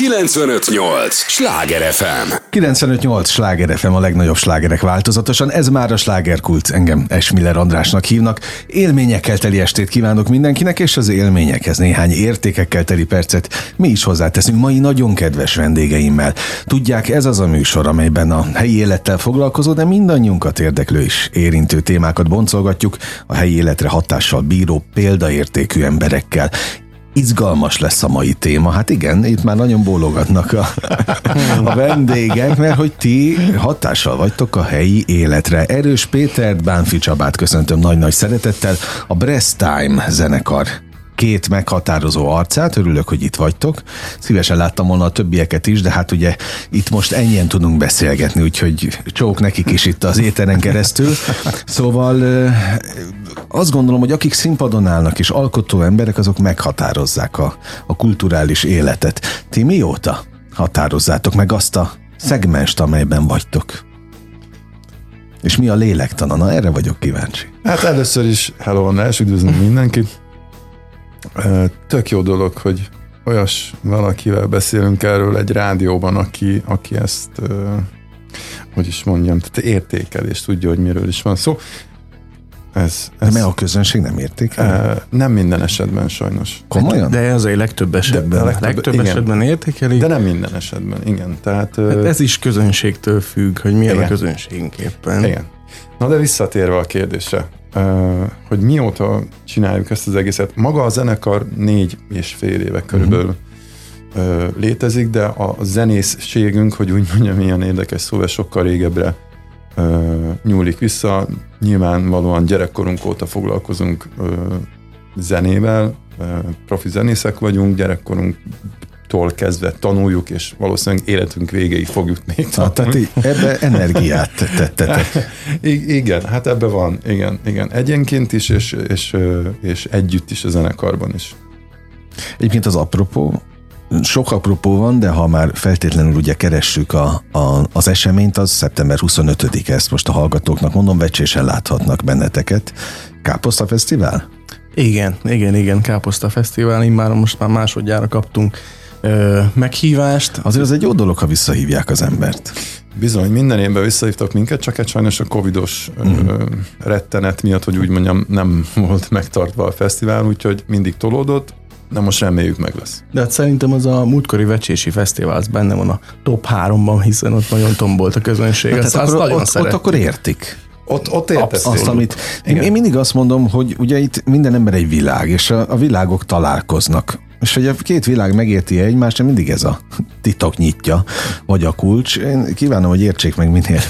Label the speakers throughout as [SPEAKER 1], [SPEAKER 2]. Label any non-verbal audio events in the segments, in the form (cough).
[SPEAKER 1] 958! Sláger FM!
[SPEAKER 2] 958! Sláger FM a legnagyobb slágerek változatosan. Ez már a slágerkult. Engem Esmiller Andrásnak hívnak. Élményekkel teli estét kívánok mindenkinek, és az élményekhez néhány értékekkel teli percet mi is hozzáteszünk mai nagyon kedves vendégeimmel. Tudják, ez az a műsor, amelyben a helyi élettel foglalkozó, de mindannyiunkat érdeklő is érintő témákat boncolgatjuk a helyi életre hatással bíró példaértékű emberekkel izgalmas lesz a mai téma. Hát igen, itt már nagyon bólogatnak a, a vendégek, mert hogy ti hatással vagytok a helyi életre. Erős Pétert, Bánfi Csabát köszöntöm nagy-nagy szeretettel. A Breast Time zenekar két meghatározó arcát, örülök, hogy itt vagytok. Szívesen láttam volna a többieket is, de hát ugye itt most ennyien tudunk beszélgetni, úgyhogy csók nekik is itt az éteren keresztül. Szóval azt gondolom, hogy akik színpadon állnak és alkotó emberek, azok meghatározzák a, a kulturális életet. Ti mióta határozzátok meg azt a szegmest, amelyben vagytok? És mi a lélektana? Na, erre vagyok kíváncsi.
[SPEAKER 3] Hát először is hello, András, üdvözlöm mindenkit. Tök jó dolog, hogy olyas valakivel beszélünk erről egy rádióban, aki, aki ezt, hogy is mondjam, tehát értékel, és tudja, hogy miről is van szó.
[SPEAKER 2] Ez, ez de a közönség nem értékel?
[SPEAKER 3] Nem minden esetben sajnos.
[SPEAKER 2] Komolyan?
[SPEAKER 4] De az legtöbb esetben. De, de legtöbb, legtöbb igen. esetben értékeli.
[SPEAKER 3] De nem minden esetben, igen. Tehát,
[SPEAKER 4] hát ez is közönségtől függ, hogy milyen igen. a közönségünk éppen.
[SPEAKER 3] Igen. Na de visszatérve a kérdésre, hogy mióta csináljuk ezt az egészet. Maga a zenekar négy és fél éve körülbelül uh-huh. létezik, de a zenészségünk, hogy úgy mondjam, ilyen érdekes szó, sokkal régebbre nyúlik vissza. Nyilvánvalóan gyerekkorunk óta foglalkozunk zenével, profi zenészek vagyunk, gyerekkorunk tól kezdve tanuljuk, és valószínűleg életünk végéig fogjuk még
[SPEAKER 2] tanulni. Tehát ebbe energiát tettetek. (laughs)
[SPEAKER 3] igen, hát ebbe van, igen, igen. Egyenként is, és, és, és együtt is a zenekarban is.
[SPEAKER 2] Egyébként az apropó, sok apropó van, de ha már feltétlenül ugye keressük a, a, az eseményt, az szeptember 25-e, ezt most a hallgatóknak mondom, vecsésen láthatnak benneteket. Káposzta Fesztivál?
[SPEAKER 4] Igen, igen, igen, Káposzta Fesztivál, már most már másodjára kaptunk ö, meghívást.
[SPEAKER 2] Azért az egy jó dolog, ha visszahívják az embert.
[SPEAKER 3] Bizony, minden évben visszahívtak minket, csak egy sajnos a covidos uh-huh. rettenet miatt, hogy úgy mondjam, nem (laughs) volt megtartva a fesztivál, úgyhogy mindig tolódott, de most reméljük meg lesz.
[SPEAKER 4] De hát szerintem az a múltkori vecsési fesztivál, az benne van a top 3-ban, hiszen ott nagyon tombolt a közönség. Hát,
[SPEAKER 2] hát azt, akkor nagyon ott, ott akkor értik.
[SPEAKER 3] Ott, ott értesz
[SPEAKER 2] azt, amit, én, én mindig azt mondom, hogy ugye itt minden ember egy világ, és a, a világok találkoznak és hogy a két világ megérti egymást, de mindig ez a titok nyitja, vagy a kulcs. Én kívánom, hogy értsék meg minél.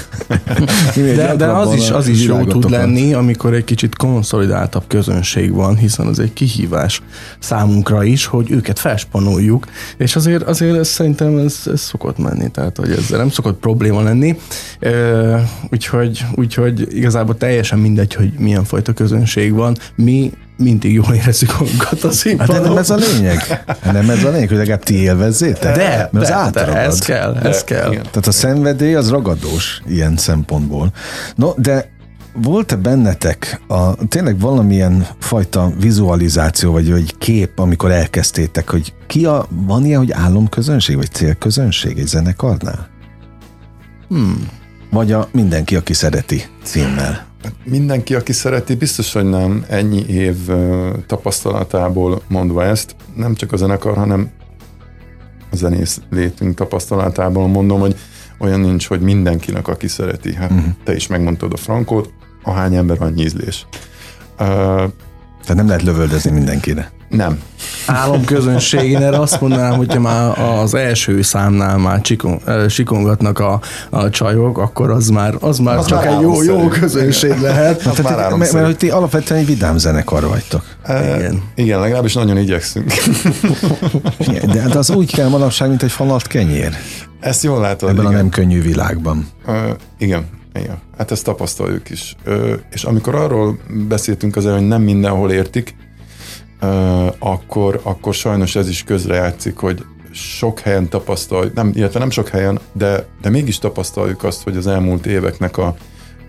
[SPEAKER 2] (laughs)
[SPEAKER 4] minél de, de az is, az is jó tud lenni, amikor egy kicsit konszolidáltabb közönség van, hiszen az egy kihívás számunkra is, hogy őket felspanoljuk, és azért, azért ez, szerintem ez, ez szokott menni, tehát hogy ezzel nem szokott probléma lenni. Úgyhogy, úgyhogy igazából teljesen mindegy, hogy milyen fajta közönség van. Mi mindig jól érezzük magunkat a színpadon.
[SPEAKER 2] Hát de nem ez a lényeg. Nem ez a lényeg, hogy legalább ti élvezzétek?
[SPEAKER 4] De, Mert de, az de ez kell, ez de, kell. Igen.
[SPEAKER 2] Tehát a szenvedély az ragadós ilyen szempontból. No, de volt-e bennetek a, tényleg valamilyen fajta vizualizáció, vagy, vagy kép, amikor elkezdtétek, hogy ki a, van ilyen, hogy álomközönség, vagy célközönség egy zenekarnál? Hmm. Vagy a mindenki, aki szereti címmel?
[SPEAKER 3] Mindenki, aki szereti, biztos, hogy nem ennyi év tapasztalatából mondva ezt, nem csak a zenekar, hanem a zenész létünk tapasztalatából mondom, hogy olyan nincs, hogy mindenkinek, aki szereti. Hát uh-huh. te is megmondtad a frankót, ahány ember, annyi ízlés. Uh,
[SPEAKER 2] tehát nem lehet lövöldözni mindenkire.
[SPEAKER 3] Nem.
[SPEAKER 4] Álomközönség, erre azt mondanám, hogyha már az első számnál már csikon, sikongatnak a, a csajok, akkor az már, az már az csak már egy jó, jó közönség lehet.
[SPEAKER 2] Hát, tehát, mert, mert, mert hogy ti alapvetően egy vidám zenekar vagytok.
[SPEAKER 3] E, igen. Igen, legalábbis nagyon igyekszünk.
[SPEAKER 2] De hát az úgy kell manapság, mint egy falat kenyér.
[SPEAKER 3] Ezt jól látod.
[SPEAKER 2] Ebben igen. a nem könnyű világban.
[SPEAKER 3] Uh, igen, igen. Hát ezt tapasztaljuk is. Ö, és amikor arról beszéltünk az hogy nem mindenhol értik, ö, akkor, akkor sajnos ez is közrejátszik, hogy sok helyen tapasztaljuk, nem, illetve nem sok helyen, de, de mégis tapasztaljuk azt, hogy az elmúlt éveknek a,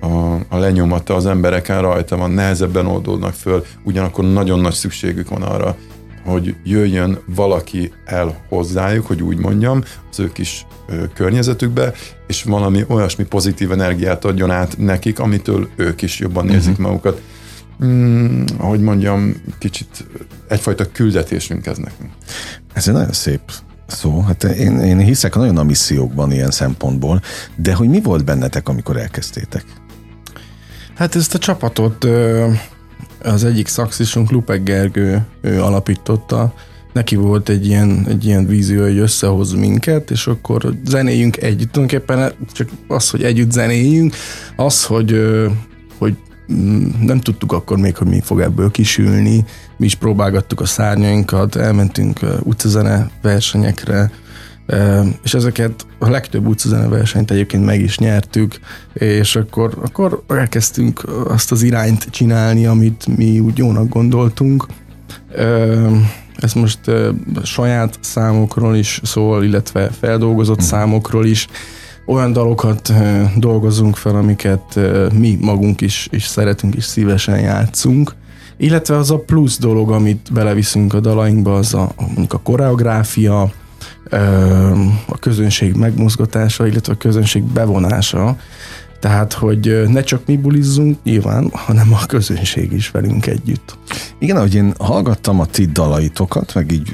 [SPEAKER 3] a, a lenyomata az embereken rajta van, nehezebben oldódnak föl, ugyanakkor nagyon nagy szükségük van arra, hogy jöjjön valaki el hozzájuk, hogy úgy mondjam, az ő kis ö, környezetükbe, és valami olyasmi pozitív energiát adjon át nekik, amitől ők is jobban érzik uh-huh. magukat. Mm, ahogy mondjam, kicsit egyfajta küldetésünk ez nekünk.
[SPEAKER 2] Ez egy nagyon szép szó. Hát én, én hiszek nagyon a missziókban ilyen szempontból, de hogy mi volt bennetek, amikor elkezdtétek?
[SPEAKER 4] Hát ezt a csapatot az egyik szaxisunk, Lupek Gergő, ő alapította, neki volt egy ilyen, egy ilyen vízió, hogy összehoz minket, és akkor zenéljünk együtt. Tulajdonképpen csak az, hogy együtt zenéljünk, az, hogy, hogy mm, nem tudtuk akkor még, hogy mi fog ebből kisülni. Mi is próbálgattuk a szárnyainkat, elmentünk utcazene versenyekre, és ezeket a legtöbb utcazene versenyt egyébként meg is nyertük, és akkor, akkor elkezdtünk azt az irányt csinálni, amit mi úgy jónak gondoltunk. Ez most saját számokról is szól, illetve feldolgozott hmm. számokról is. Olyan dalokat dolgozunk fel, amiket mi magunk is, is szeretünk és szívesen játszunk. Illetve az a plusz dolog, amit beleviszünk a dalainkba, az a, mondjuk a koreográfia, a közönség megmozgatása, illetve a közönség bevonása. Tehát, hogy ne csak mi bulizzunk nyilván, hanem a közönség is velünk együtt.
[SPEAKER 2] Igen, ahogy én hallgattam a ti dalaitokat, meg így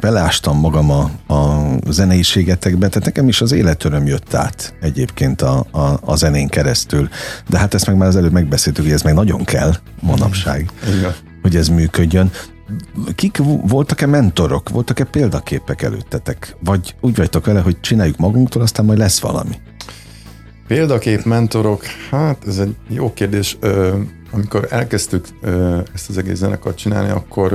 [SPEAKER 2] belástam magam a, a zeneiségetekbe, tehát nekem is az életöröm jött át egyébként a, a, a zenén keresztül. De hát ezt meg már az előbb megbeszéltük, hogy ez meg nagyon kell manapság, Igen. hogy ez működjön kik voltak-e mentorok, voltak-e példaképek előttetek? Vagy úgy vagytok vele, hogy csináljuk magunktól, aztán majd lesz valami?
[SPEAKER 3] Példakép, mentorok, hát ez egy jó kérdés. Amikor elkezdtük ezt az egész zenekart csinálni, akkor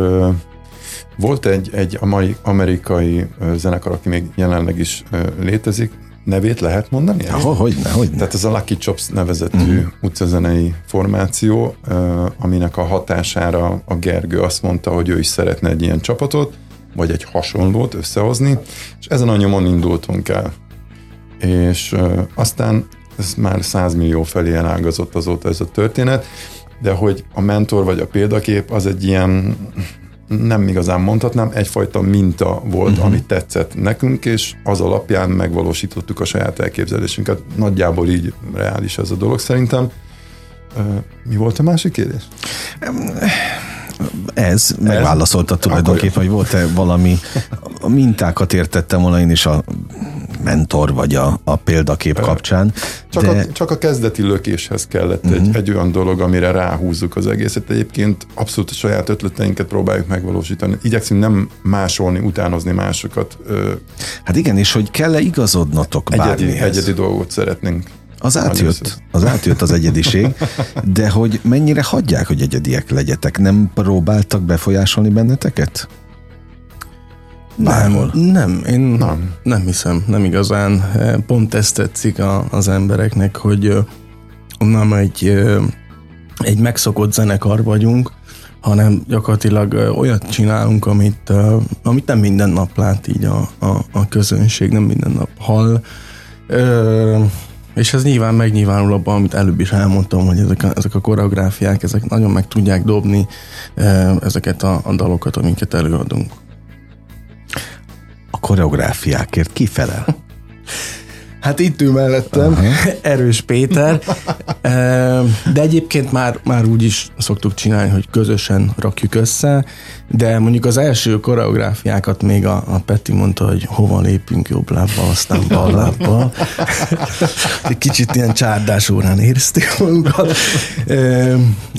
[SPEAKER 3] volt egy, egy amerikai zenekar, aki még jelenleg is létezik, nevét lehet mondani?
[SPEAKER 2] Oh, hogy ne, hogy ne.
[SPEAKER 3] Tehát ez a Lucky Chops nevezetű uh-huh. utcazenei formáció, aminek a hatására a Gergő azt mondta, hogy ő is szeretne egy ilyen csapatot, vagy egy hasonlót összehozni, és ezen a nyomon indultunk el. És aztán ez már 100 millió felé elágazott azóta ez a történet, de hogy a mentor vagy a példakép az egy ilyen nem igazán mondhatnám, egyfajta minta volt, uh-huh. amit tetszett nekünk, és az alapján megvalósítottuk a saját elképzelésünket. Nagyjából így reális ez a dolog szerintem. Mi volt a másik kérdés?
[SPEAKER 2] Ez, megválaszolta tulajdonképpen, hogy volt-e valami mintákat értettem volna én is a mentor vagy a, a példakép kapcsán.
[SPEAKER 3] Csak, de... a, csak a kezdeti lökéshez kellett uh-huh. egy, mhm. egy olyan dolog, amire ráhúzzuk az egészet. Egyébként abszolút a saját ötleteinket próbáljuk megvalósítani. Igyekszünk nem másolni, utánozni másokat.
[SPEAKER 2] Hát igen, és hogy kell-e igazodnotok egyedi, bármihez?
[SPEAKER 3] Egyedi dolgot szeretnénk.
[SPEAKER 2] Az átjött, az átjött az egyediség, de hogy mennyire hagyják, hogy egyediek legyetek? Nem próbáltak befolyásolni benneteket?
[SPEAKER 4] Bárhol. Nem, nem, én nem. nem hiszem, nem igazán. Pont ezt tetszik a, az embereknek, hogy nem egy, egy megszokott zenekar vagyunk, hanem gyakorlatilag olyat csinálunk, amit, amit nem minden nap lát így a, a, a közönség, nem minden nap hall. És ez nyilván megnyilvánul abban, amit előbb is elmondtam, hogy ezek a, ezek a koreográfiák, ezek nagyon meg tudják dobni ezeket a, a dalokat, amiket előadunk
[SPEAKER 2] koreográfiákért kifelel?
[SPEAKER 4] Hát itt ül mellettem, uh-huh. (laughs) Erős Péter, de egyébként már, már úgy is szoktuk csinálni, hogy közösen rakjuk össze, de mondjuk az első koreográfiákat még a, a Peti mondta, hogy hova lépünk jobb lábbal, aztán bal lábbal. (laughs) Egy kicsit ilyen csárdás órán érezték magunkat.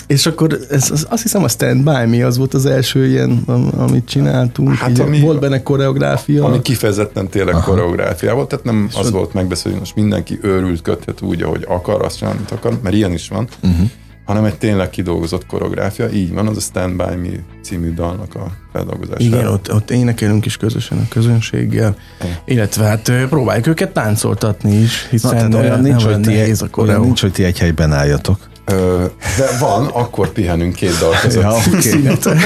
[SPEAKER 4] És akkor ez, az, azt hiszem a Stand By Me az volt az első ilyen, amit csináltunk. Hát ami, volt benne koreográfia.
[SPEAKER 3] Ami kifejezetten tényleg Aha. koreográfia volt, tehát nem és az volt megbeszélni, most mindenki őrült köthet úgy, ahogy akar, azt csinálni, amit akar, mert ilyen is van. Uh-huh hanem egy tényleg kidolgozott koreográfia. Így van, az a Stand By Me című dalnak a feldolgozása.
[SPEAKER 4] Igen, ott, ott énekelünk is közösen a közönséggel, Igen. illetve hát próbáljuk őket táncoltatni is, hiszen
[SPEAKER 2] Na, olyan nincs, hogy ti, olyan nincs, hogy ti egy helyben álljatok
[SPEAKER 3] de van, akkor pihenünk két dal (laughs) között. Ja, okay. (laughs)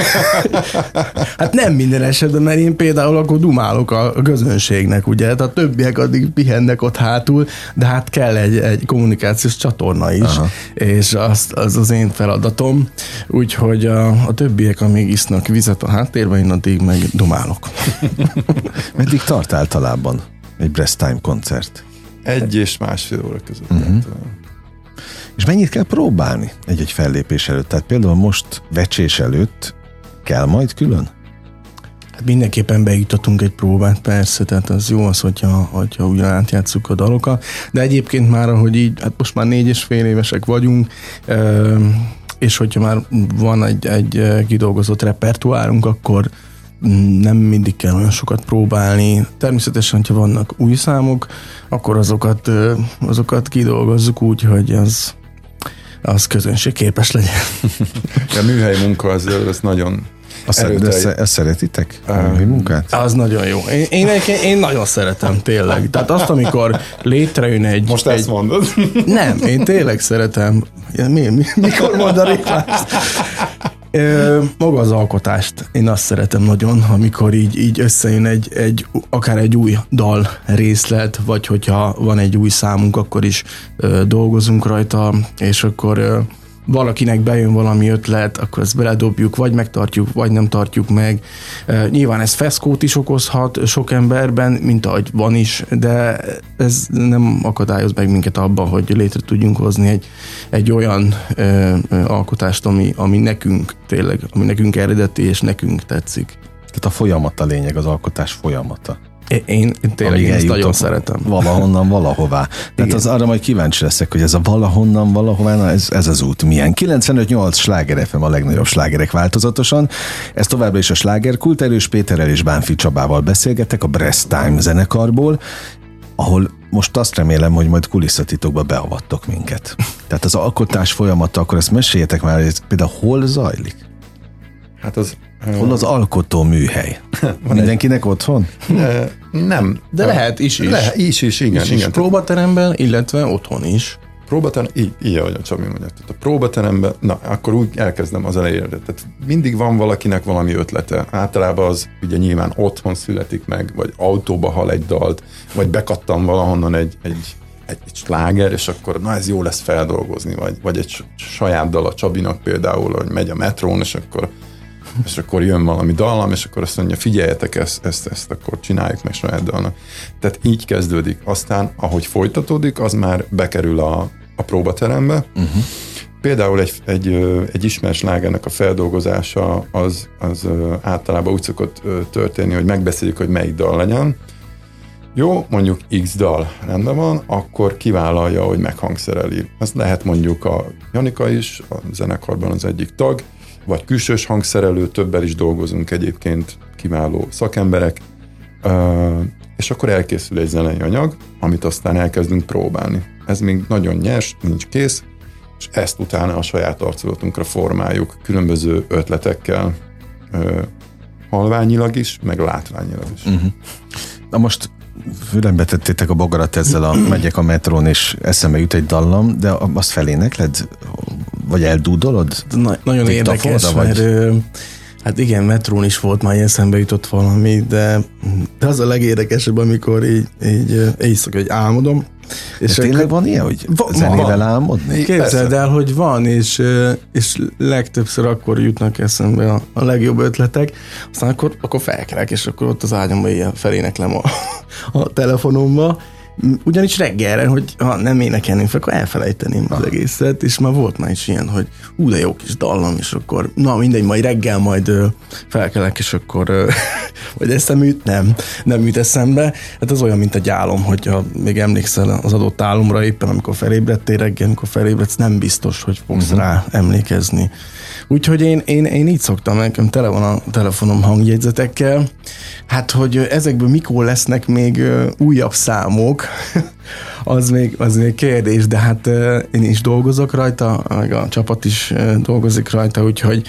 [SPEAKER 4] hát nem minden esetben, mert én például akkor dumálok a közönségnek, ugye, tehát a többiek addig pihennek ott hátul, de hát kell egy, egy kommunikációs csatorna is, Aha. és az, az az én feladatom, úgyhogy a, a többiek, amíg isznak vizet a háttérben, én addig meg dumálok. (laughs)
[SPEAKER 2] Meddig tart általában egy Breast Time koncert?
[SPEAKER 3] Egy és másfél óra között. Uh-huh.
[SPEAKER 2] És mennyit kell próbálni egy-egy fellépés előtt? Tehát például most vecsés előtt kell majd külön?
[SPEAKER 4] Hát mindenképpen beiktatunk egy próbát, persze, tehát az jó az, hogyha, hogyha ugyan átjátszuk a dalokat, de egyébként már, ahogy így, hát most már négy és fél évesek vagyunk, és hogyha már van egy, egy kidolgozott repertoárunk, akkor nem mindig kell olyan sokat próbálni. Természetesen, ha vannak új számok, akkor azokat, azokat kidolgozzuk úgy, hogy az, az közönségképes legyen.
[SPEAKER 3] A műhely munka az, az nagyon
[SPEAKER 2] a szeret, szeretitek? A uh, munkát?
[SPEAKER 4] Az nagyon jó. Én, én, én nagyon szeretem, tényleg. Tehát azt, amikor létrejön egy...
[SPEAKER 3] Most
[SPEAKER 4] egy,
[SPEAKER 3] ezt mondod?
[SPEAKER 4] Nem, én tényleg szeretem. Mi, mi, mikor mondanék más? Ö, maga az alkotást, én azt szeretem nagyon, amikor így, így összejön egy, egy, akár egy új dal részlet, vagy hogyha van egy új számunk, akkor is ö, dolgozunk rajta, és akkor ö, valakinek bejön valami ötlet, akkor ezt beledobjuk, vagy megtartjuk, vagy nem tartjuk meg. Nyilván ez feszkót is okozhat sok emberben, mint ahogy van is, de ez nem akadályoz meg minket abban, hogy létre tudjunk hozni egy, egy olyan ö, ö, alkotást, ami, ami nekünk tényleg, ami nekünk eredeti és nekünk tetszik.
[SPEAKER 2] Tehát a folyamat a lényeg, az alkotás folyamata.
[SPEAKER 4] Én, én tényleg én ezt nagyon szeretem.
[SPEAKER 2] Valahonnan, valahová. Tehát az arra majd kíváncsi leszek, hogy ez a valahonnan, valahová, na ez, ez az út milyen. 95-8 sláger FM a legnagyobb slágerek változatosan. Ez továbbra is a slágerkult. Erős Péterrel és Bánfi Csabával beszélgetek a Breast Time zenekarból, ahol most azt remélem, hogy majd kulisszatitokba beavattok minket. Tehát az alkotás folyamata, akkor ezt meséljetek már, hogy például hol zajlik?
[SPEAKER 3] Hát az
[SPEAKER 2] Hol az alkotó műhely? (laughs) Van Mindenkinek egy... otthon?
[SPEAKER 3] Nem.
[SPEAKER 4] De lehet is is. Lehet,
[SPEAKER 3] is is, igen. Is, igen.
[SPEAKER 4] Próbateremben, illetve otthon is.
[SPEAKER 3] Próbaterem, így, így ahogy a Csabi mondja. Tehát a próbateremben, na, akkor úgy elkezdem az elejére. Tehát mindig van valakinek valami ötlete. Általában az ugye nyilván otthon születik meg, vagy autóba hal egy dalt, vagy bekattam valahonnan egy, egy egy, egy sláger, és akkor na ez jó lesz feldolgozni, vagy, vagy egy saját dal a Csabinak például, hogy megy a metrón, és akkor és akkor jön valami dallam, és akkor azt mondja, figyeljetek, ezt, ezt, ezt akkor csináljuk meg saját dalnak. Tehát így kezdődik. Aztán, ahogy folytatódik, az már bekerül a, a próbaterembe. Uh-huh. Például egy, egy, egy ismert slágernek a feldolgozása az, az általában úgy szokott történni, hogy megbeszéljük, hogy melyik dal legyen. Jó, mondjuk X dal rendben van, akkor kivállalja, hogy meghangszereli. Ez lehet mondjuk a Janika is, a zenekarban az egyik tag, vagy külsős hangszerelő, többel is dolgozunk egyébként, kiváló szakemberek, és akkor elkészül egy zenei anyag, amit aztán elkezdünk próbálni. Ez még nagyon nyers, nincs kész, és ezt utána a saját arculatunkra formáljuk különböző ötletekkel, halványilag is, meg látványilag is. Uh-huh.
[SPEAKER 2] Na most fülembe tettétek a bogarat ezzel a (clears throat) megyek a metrón, és eszembe jut egy dallam, de azt felénekled? Vagy eldúdolod?
[SPEAKER 4] Na, nagyon érdekes, vagy? mert hát igen, metrón is volt, már eszembe jutott valami, de, de az a legérdekesebb, amikor így, így éjszaka, hogy álmodom,
[SPEAKER 2] és tényleg akkor, van ilyen, hogy va, zenével álmodni?
[SPEAKER 4] Képzeld el, hogy van, és, és legtöbbször akkor jutnak eszembe a, a legjobb ötletek, aztán akkor, akkor felkelek, és akkor ott az ágyamban ilyen feléneklem a, a telefonomba, ugyanis reggelre, hogy ha nem énekelném fel, akkor elfelejteném az egészet, és már volt már is ilyen, hogy ú, de jó kis dallam, és akkor na mindegy, majd reggel majd felkelek, és akkor (laughs) vagy eszem üt, nem, nem üt eszembe. Hát az olyan, mint egy álom, hogyha még emlékszel az adott álomra éppen, amikor felébredtél reggel, amikor felébredsz, nem biztos, hogy fogsz uh-huh. rá emlékezni. Úgyhogy én, én, én így szoktam, nekem tele van a telefonom hangjegyzetekkel, hát hogy ezekből mikor lesznek még újabb számok, (laughs) az még, az még kérdés, de hát én is dolgozok rajta, meg a csapat is dolgozik rajta, úgyhogy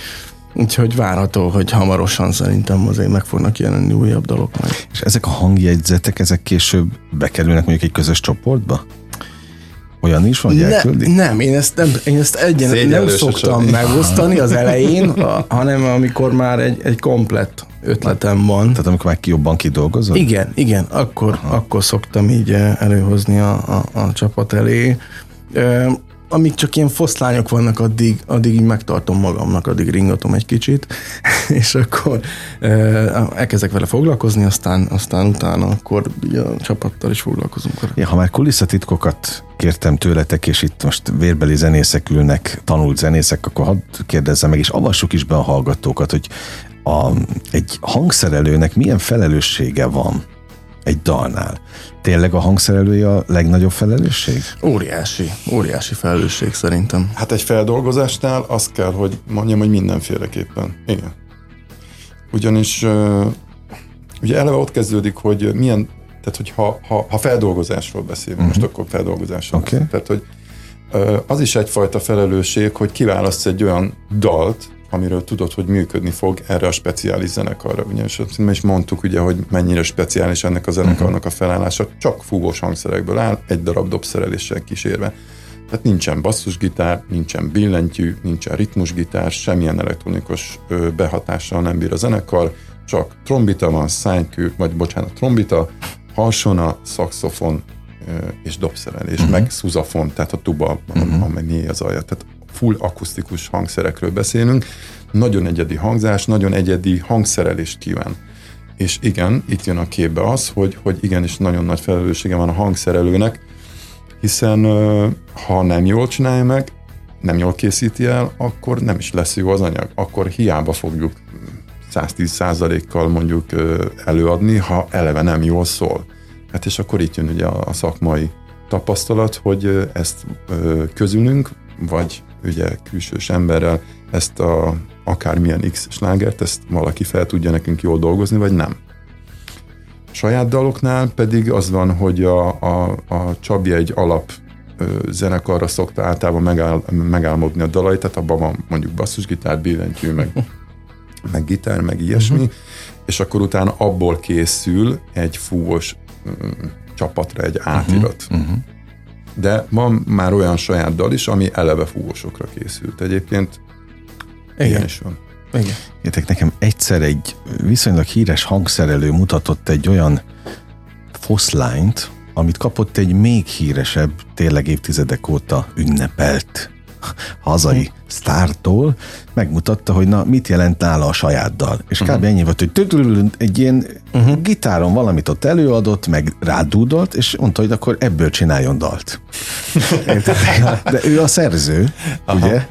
[SPEAKER 4] Úgyhogy várható, hogy hamarosan szerintem azért meg fognak jelenni újabb dolgok majd.
[SPEAKER 2] És ezek a hangjegyzetek, ezek később bekerülnek mondjuk egy közös csoportba? Olyan is van,
[SPEAKER 4] ne, Nem, én ezt, nem, én ezt egyen nem szoktam megosztani az elején, (laughs) a, hanem amikor már egy, egy komplett ötletem van.
[SPEAKER 2] Tehát amikor már ki jobban kidolgozod?
[SPEAKER 4] Igen, igen, akkor, akkor szoktam így előhozni a, a, a csapat elé amíg csak ilyen foszlányok vannak, addig, addig így megtartom magamnak, addig ringatom egy kicsit, (laughs) és akkor elkezdek vele foglalkozni, aztán, aztán utána akkor a csapattal is foglalkozunk.
[SPEAKER 2] Ja, ha már kulisszatitkokat kértem tőletek, és itt most vérbeli zenészek ülnek, tanult zenészek, akkor hadd kérdezzem meg, és avassuk is be a hallgatókat, hogy a, egy hangszerelőnek milyen felelőssége van egy dalnál. Tényleg a hangszerelője a legnagyobb felelősség?
[SPEAKER 4] Óriási, óriási felelősség szerintem.
[SPEAKER 3] Hát egy feldolgozásnál azt kell, hogy mondjam, hogy mindenféleképpen. Igen. Ugyanis ugye eleve ott kezdődik, hogy milyen, tehát hogy ha, ha, ha feldolgozásról beszélünk, uh-huh. most akkor feldolgozásról
[SPEAKER 2] okay.
[SPEAKER 3] Tehát, hogy az is egyfajta felelősség, hogy kiválasztsz egy olyan dalt, amiről tudod, hogy működni fog erre a speciális zenekarra. Ugyanis is mondtuk, ugye, hogy mennyire speciális ennek a zenekarnak a felállása, csak fúvós hangszerekből áll, egy darab dobszereléssel kísérve. Tehát nincsen basszusgitár, nincsen billentyű, nincsen ritmusgitár, semmilyen elektronikus behatással nem bír a zenekar, csak trombita van, szánykő, vagy bocsánat, trombita, harsona, szaxofon és dobszerelés, uh-huh. meg szuzafon, tehát a tuba, uh-huh. amely az alja. Tehát full akusztikus hangszerekről beszélünk, nagyon egyedi hangzás, nagyon egyedi hangszerelést kíván. És igen, itt jön a képbe az, hogy, hogy igenis nagyon nagy felelőssége van a hangszerelőnek, hiszen ha nem jól csinálja meg, nem jól készíti el, akkor nem is lesz jó az anyag. Akkor hiába fogjuk 110%-kal mondjuk előadni, ha eleve nem jól szól. Hát és akkor itt jön ugye a szakmai tapasztalat, hogy ezt közülünk, vagy ugye külsős emberrel ezt a akármilyen X slágert, ezt valaki fel tudja nekünk jól dolgozni, vagy nem. A saját daloknál pedig az van, hogy a, a, a Csabi egy alap zenekarra szokta általában megáll, megálmodni a dalait, tehát abban van mondjuk basszusgitár, billentyű, meg, (laughs) meg gitár, meg ilyesmi, uh-huh. és akkor utána abból készül egy fúvós csapatra egy átirat. Uh-huh. Uh-huh de van már olyan saját dal is, ami eleve fúvósokra készült. Egyébként
[SPEAKER 2] Igen. ilyen is van. Igen. Értek, nekem egyszer egy viszonylag híres hangszerelő mutatott egy olyan foszlányt, amit kapott egy még híresebb, tényleg évtizedek óta ünnepelt hazai sztártól, megmutatta, hogy na, mit jelent nála a saját dal. És uh-huh. kb. ennyi volt, hogy egy ilyen uh-huh. gitáron valamit ott előadott, meg rádúdolt, és mondta, hogy akkor ebből csináljon dalt. (laughs) De ő a szerző, Aha. ugye?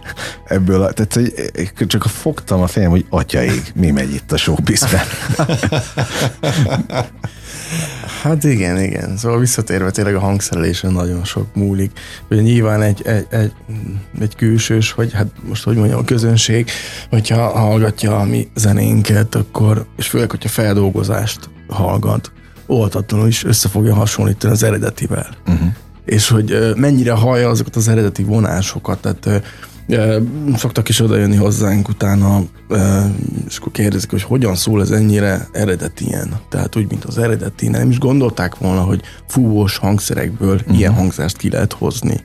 [SPEAKER 2] Ebből, a, tehát hogy csak fogtam a fejem, hogy atyaig, mi megy itt a showbizben. (laughs)
[SPEAKER 4] Hát igen, igen. Szóval visszatérve tényleg a hangszerelésen nagyon sok múlik. Ugye nyilván egy, egy, egy, egy külsős, vagy hát most hogy mondjam, a közönség, hogyha hallgatja a mi zenénket, akkor, és főleg, hogyha feldolgozást hallgat, oltatlanul is össze fogja hasonlítani az eredetivel. Uh-huh. És hogy mennyire hallja azokat az eredeti vonásokat, tehát Szoktak is odajönni hozzánk utána, és akkor kérdezik, hogy hogyan szól ez ennyire eredetien. Tehát úgy, mint az eredeti. Nem is gondolták volna, hogy fúvós hangszerekből uh-huh. ilyen hangzást ki lehet hozni.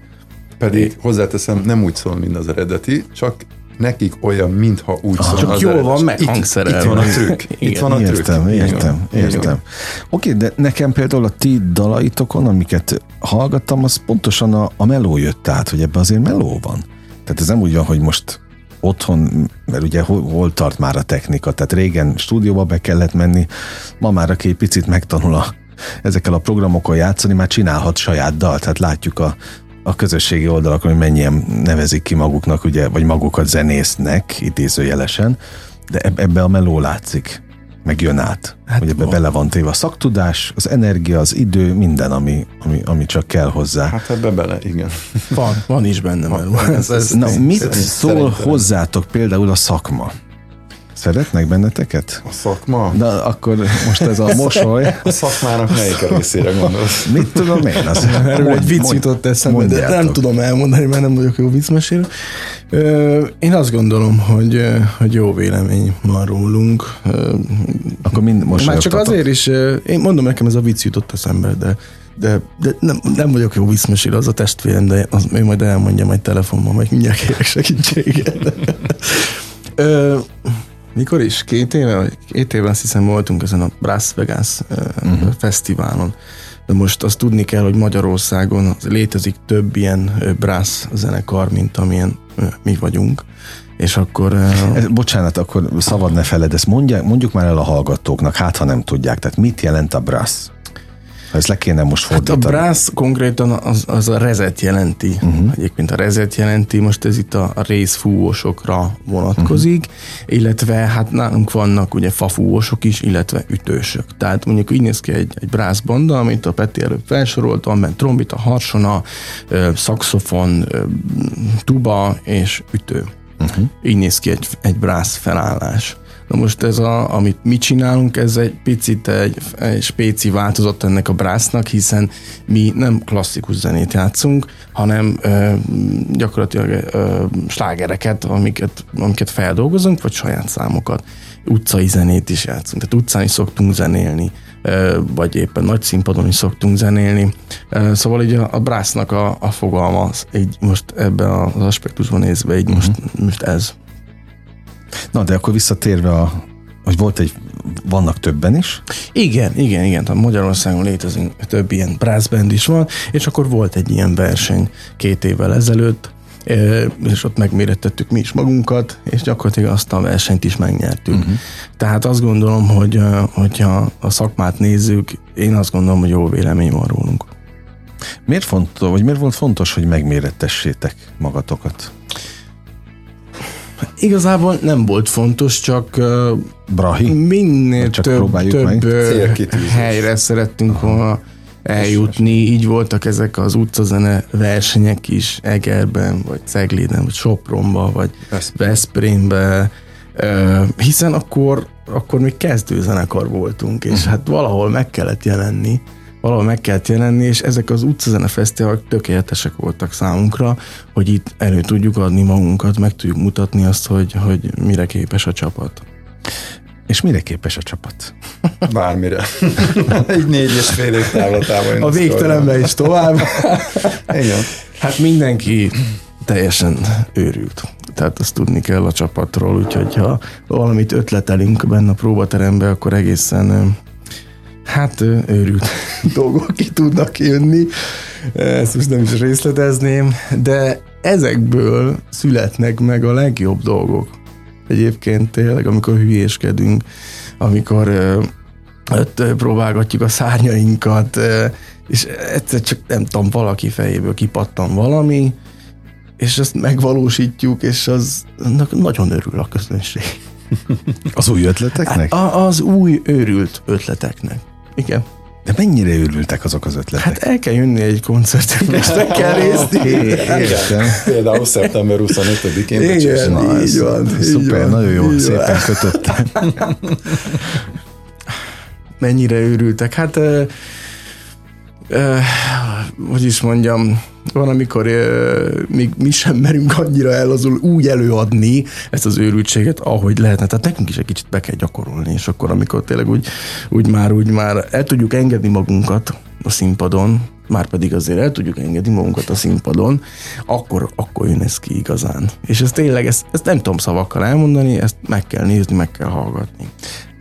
[SPEAKER 3] Pedig hozzáteszem, nem úgy szól, mint az eredeti, csak nekik olyan, mintha úgy szól.
[SPEAKER 4] Csak jól van meg hangszerelve.
[SPEAKER 3] Itt van a trükk. Itt van a
[SPEAKER 2] trükk. Értem, értem, értem. Oké, de nekem például a ti dalaitokon, amiket hallgattam, az pontosan a, a meló jött át, hogy ebben azért meló van. Tehát ez nem úgy van, hogy most otthon, mert ugye hol, tart már a technika, tehát régen stúdióba be kellett menni, ma már aki egy picit megtanul a, ezekkel a programokkal játszani, már csinálhat saját dalt, tehát látjuk a, a közösségi oldalakon, hogy mennyien nevezik ki maguknak, ugye, vagy magukat zenésznek, idézőjelesen, de ebbe a meló látszik meg jön át. Hát hogy ebbe bele van téve a szaktudás, az energia, az idő, minden, ami, ami, ami csak kell hozzá.
[SPEAKER 3] Hát ebbe bele, igen.
[SPEAKER 4] Van, van is benne. Van,
[SPEAKER 2] van, ez, ez, Na, mit szól hozzátok például a szakma? Szeretnek benneteket?
[SPEAKER 3] A szakma?
[SPEAKER 2] De akkor most ez a (laughs) mosoly.
[SPEAKER 3] A szakmának melyik részére gondolsz?
[SPEAKER 2] Mit tudom én? Az,
[SPEAKER 4] Erről egy vicc jutott eszembe, de nem tudom elmondani, mert nem vagyok jó viccmesélő. Én azt gondolom, hogy, hogy jó vélemény van rólunk. Akkor mind most Már csak azért is, én mondom, nekem ez a vicc jutott eszembe, de de, de nem, nem vagyok jó viszmesélő, az a testvérem, de az még majd elmondja majd telefonban, majd mindjárt kérek segítséget. (laughs) Ö, mikor is? Két éve? Két éve azt hiszem voltunk ezen a Brass Vegas uh-huh. fesztiválon. De most azt tudni kell, hogy Magyarországon létezik több ilyen brass zenekar, mint amilyen mi vagyunk. És akkor...
[SPEAKER 2] Ez, bocsánat, akkor szabad ne feled, ezt mondják, mondjuk már el a hallgatóknak, hát ha nem tudják. Tehát mit jelent a brass? Ez le kéne most fordítani.
[SPEAKER 4] Hát a brass konkrétan az, az a rezet jelenti. Uh-huh. Egyébként a rezet jelenti, most ez itt a részfúvósokra vonatkozik, uh-huh. illetve hát nálunk vannak ugye fafúvósok is, illetve ütősök. Tehát mondjuk így néz ki egy, egy brass banda, amit a Peti előbb felsorolt, van benne trombita, harsona, szaxofon, tuba és ütő. Uh-huh. Így néz ki egy, egy brass felállás. Na most ez, a, amit mi csinálunk, ez egy picit egy, egy spéci változat ennek a brásznak, hiszen mi nem klasszikus zenét játszunk, hanem ö, gyakorlatilag ö, slágereket, amiket, amiket feldolgozunk, vagy saját számokat. Utcai zenét is játszunk, tehát utcán is szoktunk zenélni, ö, vagy éppen nagy színpadon is szoktunk zenélni. Ö, szóval így a, a brásznak a, a fogalma, így most ebben az aspektusban nézve, így most, uh-huh. most ez.
[SPEAKER 2] Na, de akkor visszatérve a hogy volt egy, vannak többen is?
[SPEAKER 4] Igen, igen, igen. Tehát Magyarországon létezik több ilyen brass is van, és akkor volt egy ilyen verseny két évvel ezelőtt, és ott megmérettettük mi is magunkat, és gyakorlatilag azt a versenyt is megnyertük. Uh-huh. Tehát azt gondolom, hogy hogyha a szakmát nézzük, én azt gondolom, hogy jó vélemény van rólunk.
[SPEAKER 2] Miért fontos, vagy miért volt fontos, hogy megmérettessétek magatokat?
[SPEAKER 4] Igazából nem volt fontos, csak uh,
[SPEAKER 2] Brahi?
[SPEAKER 4] minél csak több, több helyre szerettünk Aha. volna eljutni. Így voltak ezek az utcazene versenyek is Egerben, vagy Cegléden, vagy Sopronba, vagy Veszprémbe, uh, hiszen akkor, akkor még kezdőzenekar voltunk, és uh-huh. hát valahol meg kellett jelenni valahol meg kellett jelenni, és ezek az utcazene fesztiválok tökéletesek voltak számunkra, hogy itt elő tudjuk adni magunkat, meg tudjuk mutatni azt, hogy, hogy mire képes a csapat.
[SPEAKER 2] És mire képes a csapat? (laughs)
[SPEAKER 3] Bármire. (laughs) Egy négy és fél év távlatában.
[SPEAKER 4] A végtelenbe is tovább. (laughs) Igen. Hát mindenki teljesen őrült. Tehát azt tudni kell a csapatról, úgyhogy ha valamit ötletelünk benne a próbaterembe, akkor egészen Hát őrült (laughs) dolgok ki tudnak jönni, ezt most nem is részletezném, de ezekből születnek meg a legjobb dolgok. Egyébként tényleg, amikor hülyéskedünk, amikor ott próbálgatjuk a szárnyainkat, és egyszer csak nem tudom, valaki fejéből kipattan valami, és ezt megvalósítjuk, és az nagyon örül a közönség.
[SPEAKER 2] Az új ötleteknek?
[SPEAKER 4] A, az új őrült ötleteknek. Igen.
[SPEAKER 2] De mennyire őrültek azok az ötletek?
[SPEAKER 4] Hát el kell jönni egy koncertre, és meg kell részt.
[SPEAKER 3] Értem. Például szeptember 25-én.
[SPEAKER 4] Igen, Na, így van.
[SPEAKER 2] Szuper,
[SPEAKER 4] van,
[SPEAKER 2] nagyon jó, szépen kötöttem.
[SPEAKER 4] mennyire őrültek? Hát, uh, hogy is mondjam, van, amikor uh, még mi sem merünk annyira elazul úgy előadni ezt az őrültséget, ahogy lehetne. Tehát nekünk is egy kicsit be kell gyakorolni, és akkor, amikor tényleg úgy, úgy már, úgy már el tudjuk engedni magunkat a színpadon, már pedig azért el tudjuk engedni magunkat a színpadon, akkor, akkor jön ez ki igazán. És ez tényleg, ezt, ezt nem tudom szavakkal elmondani, ezt meg kell nézni, meg kell hallgatni.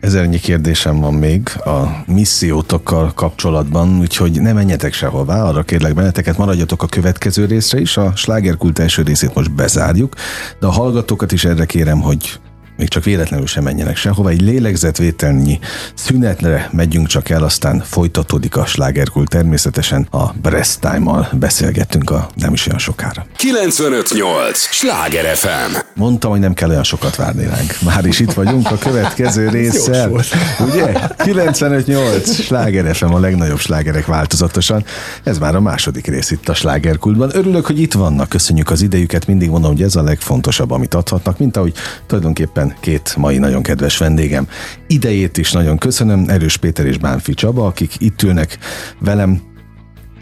[SPEAKER 2] Ezernyi kérdésem van még a missziótokkal kapcsolatban, úgyhogy ne menjetek sehová, arra kérlek benneteket, maradjatok a következő részre is, a slágerkult első részét most bezárjuk, de a hallgatókat is erre kérem, hogy még csak véletlenül sem menjenek sehova, egy lélegzetvételnyi szünetre megyünk csak el, aztán folytatódik a slágerkult természetesen a Brest Time-mal beszélgettünk a nem is olyan sokára.
[SPEAKER 1] 958! Sláger FM!
[SPEAKER 2] Mondtam, hogy nem kell olyan sokat várni ránk. Már is itt vagyunk a következő (laughs) résszel. (laughs) Ugye? 958! Sláger FM a legnagyobb slágerek változatosan. Ez már a második rész itt a slágerkultban. Örülök, hogy itt vannak. Köszönjük az idejüket. Mindig mondom, hogy ez a legfontosabb, amit adhatnak, mint ahogy tulajdonképpen Efen két mai nagyon kedves vendégem. Idejét is nagyon köszönöm, Erős Péter és Bánfi Csaba, akik itt ülnek velem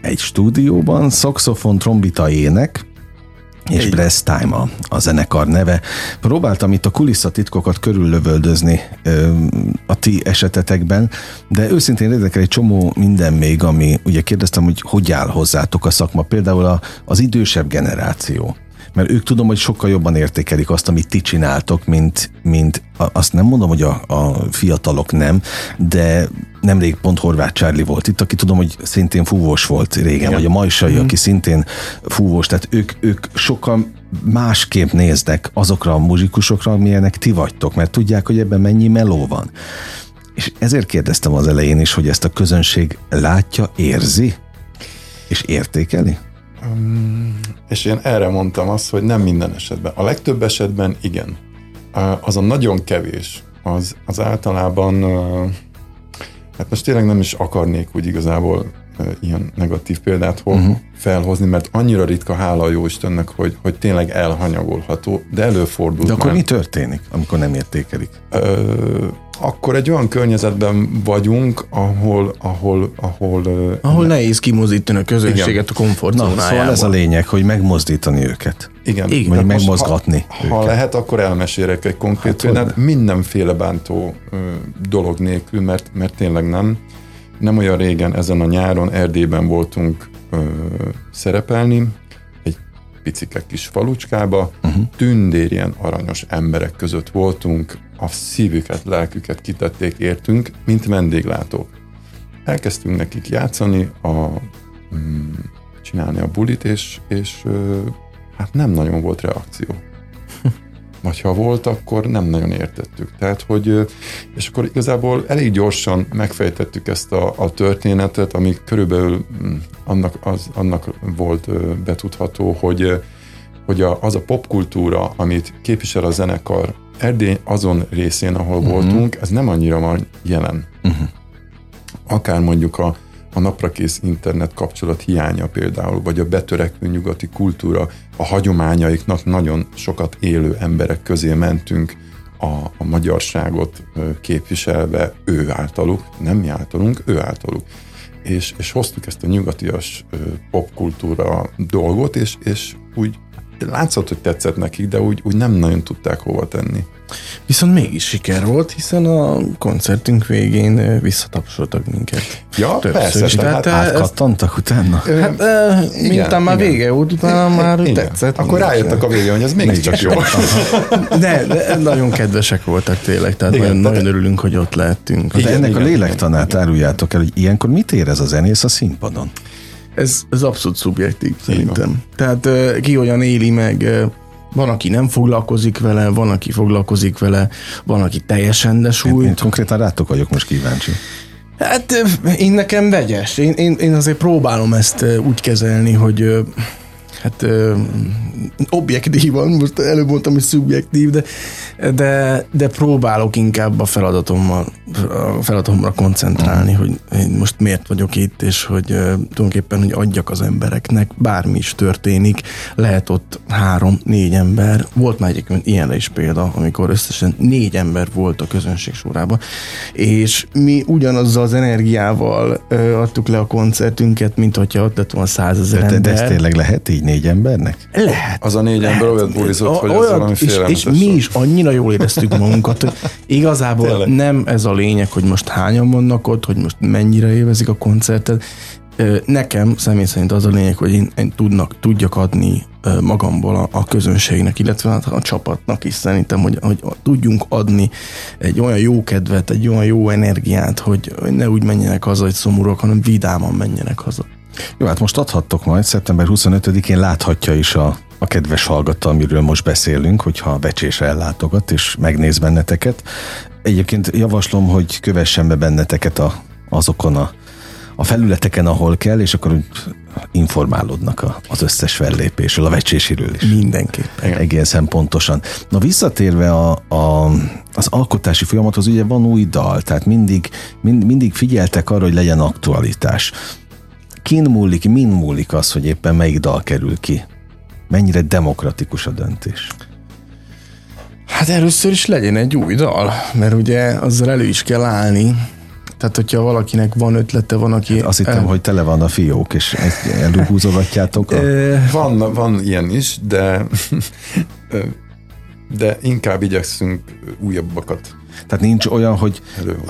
[SPEAKER 2] egy stúdióban, szaxofon, trombita, ének, és Brass Time a, a zenekar neve. Próbáltam itt a kulisszatitkokat körüllövöldözni ö, a ti esetetekben, de őszintén érdekel egy csomó minden még, ami ugye kérdeztem, hogy hogy áll hozzátok a szakma, például a, az idősebb generáció mert ők tudom, hogy sokkal jobban értékelik azt, amit ti csináltok, mint, mint azt nem mondom, hogy a, a fiatalok nem, de nemrég pont Horváth Csárli volt itt, aki tudom, hogy szintén fúvós volt régen, Igen. vagy a Majsai, mm. aki szintén fúvós, tehát ők, ők sokkal másképp néznek azokra a muzsikusokra, amilyenek ti vagytok, mert tudják, hogy ebben mennyi meló van. És ezért kérdeztem az elején is, hogy ezt a közönség látja, érzi, és értékeli?
[SPEAKER 3] És én erre mondtam azt, hogy nem minden esetben. A legtöbb esetben igen. Az a nagyon kevés, az, az általában, hát most tényleg nem is akarnék úgy igazából ilyen negatív példát uh-huh. felhozni, mert annyira ritka, hála a jó Istennek, hogy, hogy tényleg elhanyagolható, de előfordul.
[SPEAKER 2] De akkor már. mi történik, amikor nem értékelik? Ö,
[SPEAKER 3] akkor egy olyan környezetben vagyunk, ahol ahol ahol,
[SPEAKER 4] ahol nehéz kimozdítani a közönséget igen. a komfortzónájából.
[SPEAKER 2] Szóval ez a lényeg, hogy megmozdítani őket.
[SPEAKER 3] Igen.
[SPEAKER 2] igen. Vagy megmozgatni
[SPEAKER 3] ha, ha lehet, akkor elmesélek egy konkrét hát, példát. Mindenféle bántó ö, dolog nélkül, mert, mert tényleg nem. Nem olyan régen, ezen a nyáron Erdélyben voltunk ö, szerepelni, egy picike kis falucskába, uh-huh. tündérien aranyos emberek között voltunk, a szívüket, lelküket kitették értünk, mint vendéglátók. Elkezdtünk nekik játszani, a, mm, csinálni a bulit, és, és ö, hát nem nagyon volt reakció vagy ha volt, akkor nem nagyon értettük. Tehát, hogy, és akkor igazából elég gyorsan megfejtettük ezt a, a történetet, ami körülbelül mm, annak, az, annak volt betudható, hogy, hogy a, az a popkultúra, amit képvisel a zenekar Erdély azon részén, ahol uh-huh. voltunk, ez nem annyira van jelen. Uh-huh. Akár mondjuk a, a naprakész internet kapcsolat hiánya például, vagy a betörekvő nyugati kultúra, a hagyományaiknak nagyon sokat élő emberek közé mentünk a, a magyarságot képviselve ő általuk, nem mi általunk, ő általuk. És, és hoztuk ezt a nyugatias popkultúra dolgot, és, és úgy látszott, hogy tetszett nekik, de úgy, úgy nem nagyon tudták hova tenni.
[SPEAKER 4] Viszont mégis siker volt, hiszen a koncertünk végén visszatapsoltak minket.
[SPEAKER 3] Ja, Többször persze.
[SPEAKER 2] Tehát hát átkattantak utána?
[SPEAKER 4] Hát, e, miután már vége volt, utána már igen. tetszett.
[SPEAKER 3] Akkor rájöttek a végén, hogy ez mégiscsak jó. (laughs)
[SPEAKER 4] de, de, nagyon kedvesek voltak tényleg, tehát igen, nagyon, de, nagyon örülünk, hogy ott lehettünk.
[SPEAKER 2] De ennek igen, a lélektanát igen. áruljátok el, hogy ilyenkor mit érez a zenész a színpadon?
[SPEAKER 4] Ez, ez abszolút szubjektív szerintem. Tehát ki olyan éli meg, van, aki nem foglalkozik vele, van, aki foglalkozik vele, van, aki teljesen desújt. Én,
[SPEAKER 2] én konkrétan rátok vagyok most kíváncsi.
[SPEAKER 4] Hát én nekem vegyes. Én, én, én azért próbálom ezt úgy kezelni, hogy hát ö, objektívan, most előbb mondtam, hogy szubjektív, de, de, de próbálok inkább a feladatommal, a feladatomra koncentrálni, mm. hogy én most miért vagyok itt, és hogy ö, tulajdonképpen, hogy adjak az embereknek, bármi is történik, lehet ott három, négy ember, volt már egyébként ilyenre is példa, amikor összesen négy ember volt a közönség sorában, és mi ugyanazzal az energiával ö, adtuk le a koncertünket, mint hogyha ott lett volna százezer ember.
[SPEAKER 2] De ez tényleg lehet így négy embernek?
[SPEAKER 4] Lehet.
[SPEAKER 3] Az a négy
[SPEAKER 4] lehet,
[SPEAKER 3] ember olyan bulizott, hogy ez valami
[SPEAKER 4] és, és mi is annyira jól éreztük magunkat, hogy igazából Tényleg. nem ez a lényeg, hogy most hányan vannak ott, hogy most mennyire élvezik a koncertet. Nekem személy szerint az a lényeg, hogy én, én tudnak, tudjak adni magamból a, a közönségnek, illetve a, a csapatnak is szerintem, hogy, hogy tudjunk adni egy olyan jó kedvet, egy olyan jó energiát, hogy ne úgy menjenek haza, hogy szomorúak, hanem vidáman menjenek haza.
[SPEAKER 2] Jó, hát most adhattok majd, szeptember 25-én láthatja is a, a kedves hallgató, amiről most beszélünk, hogyha a becsésre ellátogat és megnéz benneteket. Egyébként javaslom, hogy kövessen be benneteket a, azokon a, a felületeken, ahol kell, és akkor informálódnak a, az összes fellépésről, a vecsésiről is.
[SPEAKER 4] Mindenképpen.
[SPEAKER 2] Egészen pontosan. Na visszatérve a, a, az alkotási folyamathoz, ugye van új dal, tehát mindig, mind, mindig figyeltek arra, hogy legyen aktualitás kin múlik, min múlik az, hogy éppen melyik dal kerül ki? Mennyire demokratikus a döntés?
[SPEAKER 4] Hát először is legyen egy új dal, mert ugye azzal elő is kell állni, tehát, hogyha valakinek van ötlete, van, aki... Hát
[SPEAKER 2] azt hittem, el... hogy tele van a fiók, és elhúzogatjátok a... (laughs)
[SPEAKER 3] van, van ilyen is, de (laughs) de inkább igyekszünk újabbakat
[SPEAKER 2] tehát nincs olyan, hogy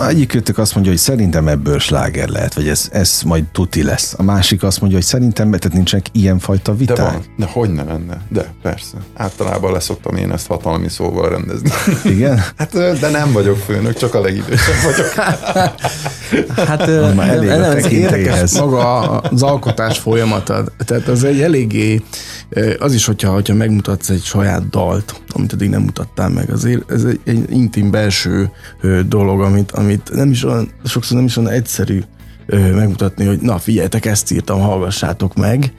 [SPEAKER 2] egyikőtök azt mondja, hogy szerintem ebből sláger lehet, vagy ez, ez majd tuti lesz. A másik azt mondja, hogy szerintem, tehát nincsenek ilyenfajta viták.
[SPEAKER 3] De van, de hogy ne lenne? De persze. Általában leszoktam én ezt hatalmi szóval rendezni.
[SPEAKER 2] Igen? (laughs)
[SPEAKER 3] hát, de nem vagyok főnök, csak a legidősebb vagyok. (laughs)
[SPEAKER 4] hát már elég nem, nem, érdekes maga az alkotás folyamata. Tehát az egy eléggé, az is, hogyha, hogyha megmutatsz egy saját dalt, amit eddig nem mutattál meg, azért ez egy, egy intim belső dolog, amit, amit nem is olyan, sokszor nem is olyan egyszerű megmutatni, hogy na figyeljetek, ezt írtam, hallgassátok meg,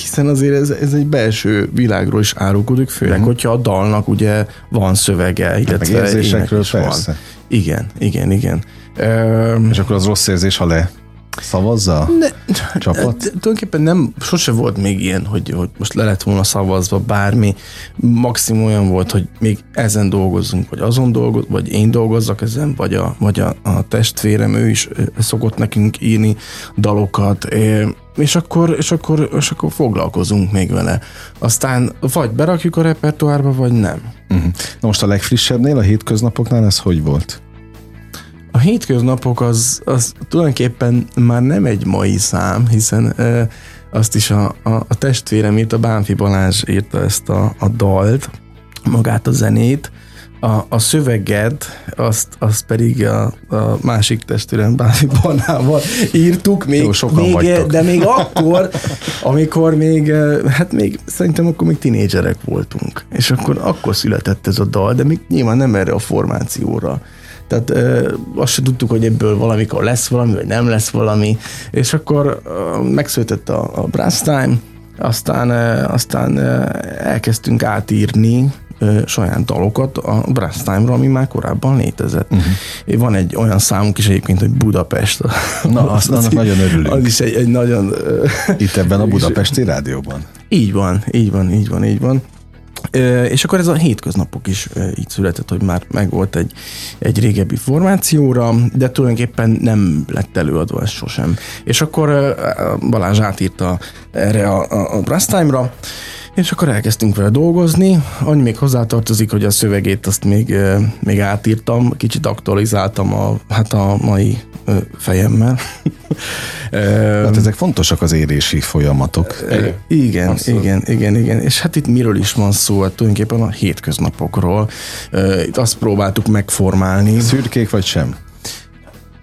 [SPEAKER 4] hiszen azért ez, ez egy belső világról is árulkodik, főleg, uh-huh. hogyha a dalnak ugye van szövege,
[SPEAKER 2] illetve meg érzésekről persze. Van.
[SPEAKER 4] Igen, igen, igen.
[SPEAKER 2] És akkor az rossz érzés, ha le Szavazza ne, csapat?
[SPEAKER 4] Tulajdonképpen nem, sose volt még ilyen, hogy, hogy most le lett volna szavazva bármi. Maximum olyan volt, hogy még ezen dolgozzunk, vagy azon dolgoz, vagy én dolgozzak ezen, vagy a, vagy a, a testvérem, ő is szokott nekünk írni dalokat, és akkor, és akkor, és akkor foglalkozunk még vele. Aztán vagy berakjuk a repertoárba, vagy nem.
[SPEAKER 2] Uh-huh. Na most a legfrissebbnél, a hétköznapoknál ez hogy volt?
[SPEAKER 4] A hétköznapok az, az tulajdonképpen már nem egy mai szám, hiszen e, azt is a, a, a testvérem írt, a Bánfi Balázs írta ezt a, a dalt, magát a zenét, a, a szöveget, azt, azt pedig a, a másik testvérem Bánfi Banával írtuk, még, Jó, még, de még akkor, amikor még, hát még szerintem akkor még tinédzserek voltunk, és akkor, akkor született ez a dal, de még nyilván nem erre a formációra tehát ö, azt se tudtuk, hogy ebből valamikor lesz valami, vagy nem lesz valami, és akkor ö, megszületett a, a Brass Time, aztán, ö, aztán ö, elkezdtünk átírni ö, saját dalokat a Brass Time-ra, ami már korábban létezett. Uh-huh. Van egy olyan számunk is egyébként, hogy Budapest.
[SPEAKER 2] Na, azt, annak nagyon örülünk.
[SPEAKER 4] Az is egy, egy nagyon...
[SPEAKER 2] Itt ebben a (laughs) budapesti rádióban.
[SPEAKER 4] Így van, így van, így van, így van. És akkor ez a hétköznapok is így született, hogy már megvolt egy, egy régebbi formációra, de tulajdonképpen nem lett előadva ez sosem. És akkor Balázs átírta erre a, a, a Brass Time-ra, és akkor elkezdtünk vele dolgozni. Annyi még hozzátartozik, hogy a szövegét azt még, még átírtam, kicsit aktualizáltam a, hát a mai fejemmel. (laughs)
[SPEAKER 2] hát ezek fontosak az érési folyamatok.
[SPEAKER 4] Igen, Abszolút. igen, igen, igen. És hát itt miről is van szó? Hát tulajdonképpen a hétköznapokról. Itt azt próbáltuk megformálni.
[SPEAKER 2] Szürkék vagy sem?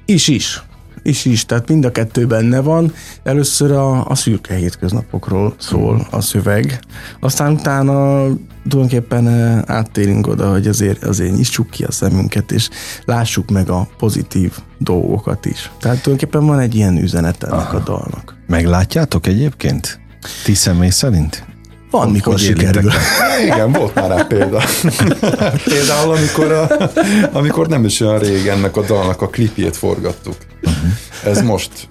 [SPEAKER 4] Is is is is, tehát mind a kettő benne van. Először a, a szürke hétköznapokról szól a szöveg, aztán utána tulajdonképpen eh, áttérünk oda, hogy azért, azért nyissuk ki a szemünket, és lássuk meg a pozitív dolgokat is. Tehát tulajdonképpen van egy ilyen üzenet ennek Aha. a dalnak.
[SPEAKER 2] Meglátjátok egyébként? Ti személy szerint?
[SPEAKER 4] Van, mikor sikerül. (laughs)
[SPEAKER 3] Igen, volt már rá példa. (laughs) Például, amikor, a, amikor nem is olyan rég ennek a dalnak a klipjét forgattuk. Uh-huh. Ez most,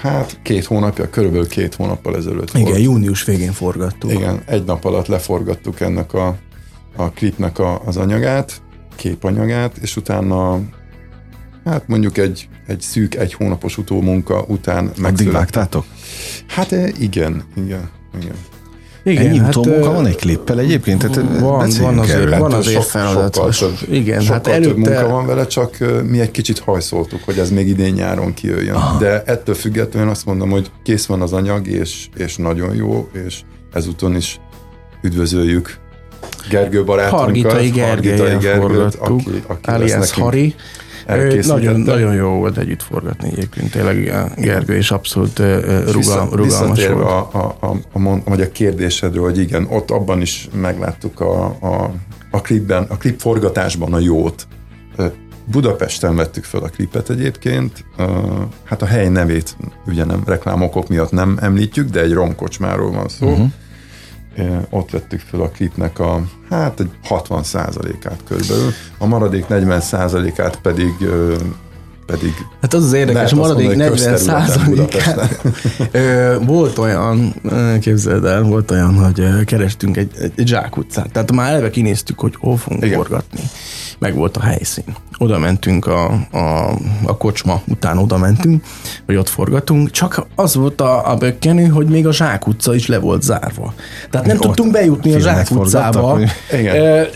[SPEAKER 3] hát két hónapja, körülbelül két hónappal ezelőtt
[SPEAKER 4] Igen, volt. június végén forgattuk.
[SPEAKER 3] Igen, egy nap alatt leforgattuk ennek a, a klipnek a, az anyagát, képanyagát, és utána hát mondjuk egy, egy szűk, egy hónapos utómunka után
[SPEAKER 2] Addig vágtátok?
[SPEAKER 3] Hát igen, igen, igen.
[SPEAKER 2] Igen, Ennyi hát, utómunka van egy klippel egyébként? Tehát
[SPEAKER 4] van, van azért, van azért feladat. Sokkal
[SPEAKER 3] több, igen, sokkal hát előtte... több munka van vele, csak mi egy kicsit hajszoltuk, hogy ez még idén nyáron kijöjjön. Aha. De ettől függetlenül azt mondom, hogy kész van az anyag, és, és nagyon jó, és ezúton is üdvözöljük Gergő barátunkat.
[SPEAKER 4] Hargitai Gergely Gergőt, aki, aki alias Hari. Nagyon, nagyon jó volt együtt forgatni egyébként, tényleg Gergő és abszolút rugal, rugalmas volt.
[SPEAKER 3] A, a, a, a, vagy a kérdésedről, hogy igen, ott abban is megláttuk a, a, a klipben, a klip forgatásban a jót. Budapesten vettük fel a klipet egyébként, hát a hely nevét ugye nem reklámokok miatt nem említjük, de egy romkocsmáról van szó. Uh-huh ott vettük fel a klipnek a, hát egy 60 át körülbelül, a maradék 40 át pedig pedig
[SPEAKER 4] Hát az az érdekes, maradék 40 százalékán (laughs) volt olyan, képzeld el, volt olyan, hogy kerestünk egy, egy, egy zsákutcát. Tehát már eleve kinéztük, hogy hol fogunk Igen. forgatni. Meg volt a helyszín. Oda mentünk a, a, a kocsma után oda mentünk, hogy ott forgatunk, csak az volt a, a bökkenő, hogy még a zsákutca is le volt zárva. Tehát nem ott tudtunk bejutni a zsákutcába.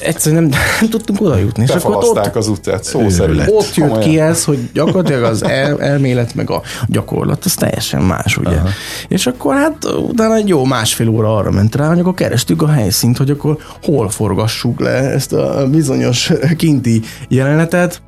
[SPEAKER 4] Egyszerűen nem, (laughs) nem tudtunk oda jutni.
[SPEAKER 3] Ott, az utcát, szó szerint.
[SPEAKER 4] Ott jött ki ez, hogy gyakorlatilag az el, elmélet meg a gyakorlat, az teljesen más, ugye. Aha. És akkor hát utána egy jó másfél óra arra ment rá, hogy akkor kerestük a helyszínt, hogy akkor hol forgassuk le ezt a bizonyos kinti jelenetet,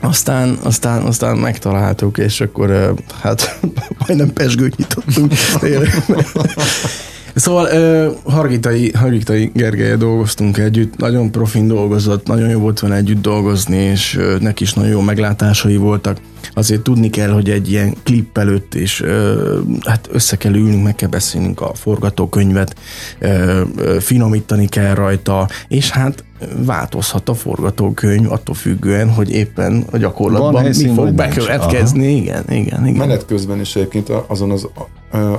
[SPEAKER 4] aztán, aztán, aztán megtaláltuk, és akkor hát (laughs) majdnem pesgőt nyitottunk. (laughs) Szóval uh, Hargitai, Hargitai Gergelye dolgoztunk együtt, nagyon profin dolgozott, nagyon jó volt vele együtt dolgozni, és uh, neki is nagyon jó meglátásai voltak. Azért tudni kell, hogy egy ilyen klip előtt is uh, hát össze kell ülnünk, meg kell beszélnünk a forgatókönyvet, uh, finomítani kell rajta, és hát változhat a forgatókönyv attól függően, hogy éppen a gyakorlatban mi fog bekövetkezni. Igen, igen, igen.
[SPEAKER 3] Menet közben is egyébként azon az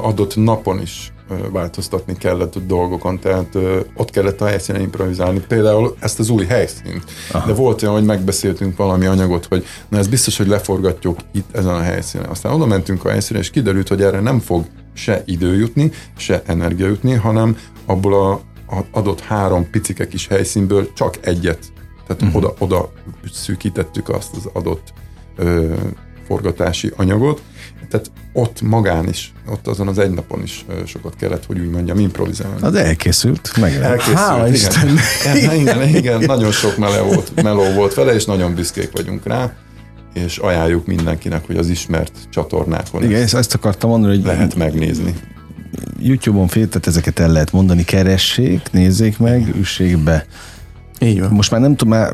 [SPEAKER 3] adott napon is változtatni kellett a dolgokon, tehát ott kellett a helyszínen improvizálni. Például ezt az új helyszínt. Aha. De volt olyan, hogy megbeszéltünk valami anyagot, hogy na ez biztos, hogy leforgatjuk itt ezen a helyszínen. Aztán oda mentünk a helyszínen, és kiderült, hogy erre nem fog se idő jutni, se energia jutni, hanem abból a adott három picike kis helyszínből csak egyet. Tehát uh-huh. oda, oda szűkítettük azt az adott ö, forgatási anyagot, tehát ott magán is, ott azon az egy napon is sokat kellett, hogy úgy mondjam, improvizálni.
[SPEAKER 2] Az elkészült, meg
[SPEAKER 3] elkészült. Hála igen. Igen, (laughs) igen, igen, nagyon sok meló volt, meló volt vele, és nagyon büszkék vagyunk rá és ajánljuk mindenkinek, hogy az ismert csatornákon
[SPEAKER 2] Igen, ezt, ezt akartam mondani, hogy
[SPEAKER 3] lehet megnézni.
[SPEAKER 2] YouTube-on féltet ezeket el lehet mondani, keressék, nézzék meg, üssék be így van. Most már nem tudom, már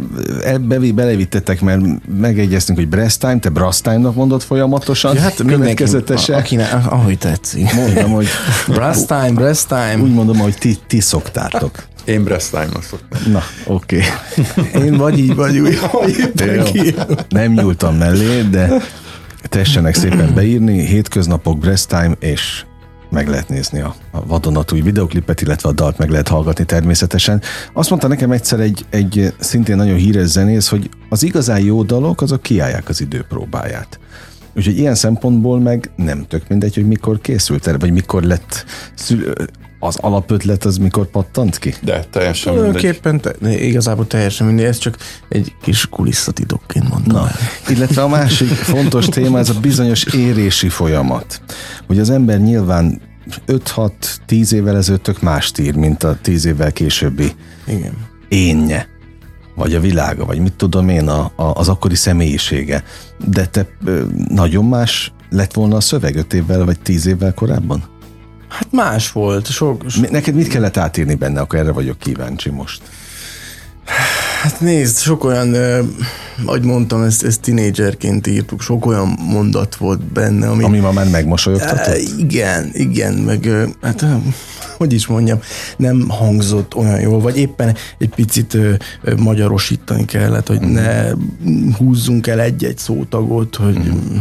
[SPEAKER 2] bevé belevittetek, mert megegyeztünk, hogy Breast Time, te Breast Time-nak mondod folyamatosan.
[SPEAKER 4] Ja, hát következetesen. Akinek, ahogy tetszik.
[SPEAKER 2] Mondom, hogy
[SPEAKER 4] Breast Time, Breast Time.
[SPEAKER 2] Úgy mondom, hogy ti, ti szoktátok.
[SPEAKER 3] Én Breast Time-nak szoktam.
[SPEAKER 2] Na, oké.
[SPEAKER 4] Okay. Én vagy így, vagy úgy, hogy
[SPEAKER 2] Nem nyúltam mellé, de tessenek szépen beírni, hétköznapok Breast Time, és meg lehet nézni a, a vadonatúj videoklipet, illetve a dalt meg lehet hallgatni természetesen. Azt mondta nekem egyszer egy, egy szintén nagyon híres zenész, hogy az igazán jó dalok, azok kiállják az időpróbáját. Úgyhogy ilyen szempontból meg nem tök mindegy, hogy mikor készült el, vagy mikor lett szül- az alapötlet az mikor pattant ki?
[SPEAKER 3] De teljesen
[SPEAKER 4] Tulajdonképpen te, igazából teljesen mindegy, ez csak egy kis kulisszatitokként mondom Na,
[SPEAKER 2] Illetve a másik (laughs) fontos téma, ez a bizonyos érési folyamat. Hogy az ember nyilván 5-6-10 évvel ezelőtt tök mást ír, mint a 10 évvel későbbi
[SPEAKER 4] Igen.
[SPEAKER 2] énje vagy a világa, vagy mit tudom én, a, a, az akkori személyisége. De te nagyon más lett volna a szöveg 5 évvel, vagy 10 évvel korábban?
[SPEAKER 4] Hát más volt. Sok,
[SPEAKER 2] sok... Neked mit kellett átírni benne? Akkor erre vagyok kíváncsi most. (sighs)
[SPEAKER 4] Hát nézd, sok olyan, ahogy mondtam, ezt, ezt tinédzserként írtuk, sok olyan mondat volt benne,
[SPEAKER 2] ami... Ami ma már megmosolyogtatott?
[SPEAKER 4] Igen, igen, meg hát hogy is mondjam, nem hangzott olyan jól, vagy éppen egy picit ö, magyarosítani kellett, hogy ne húzzunk el egy-egy szótagot, hogy mm.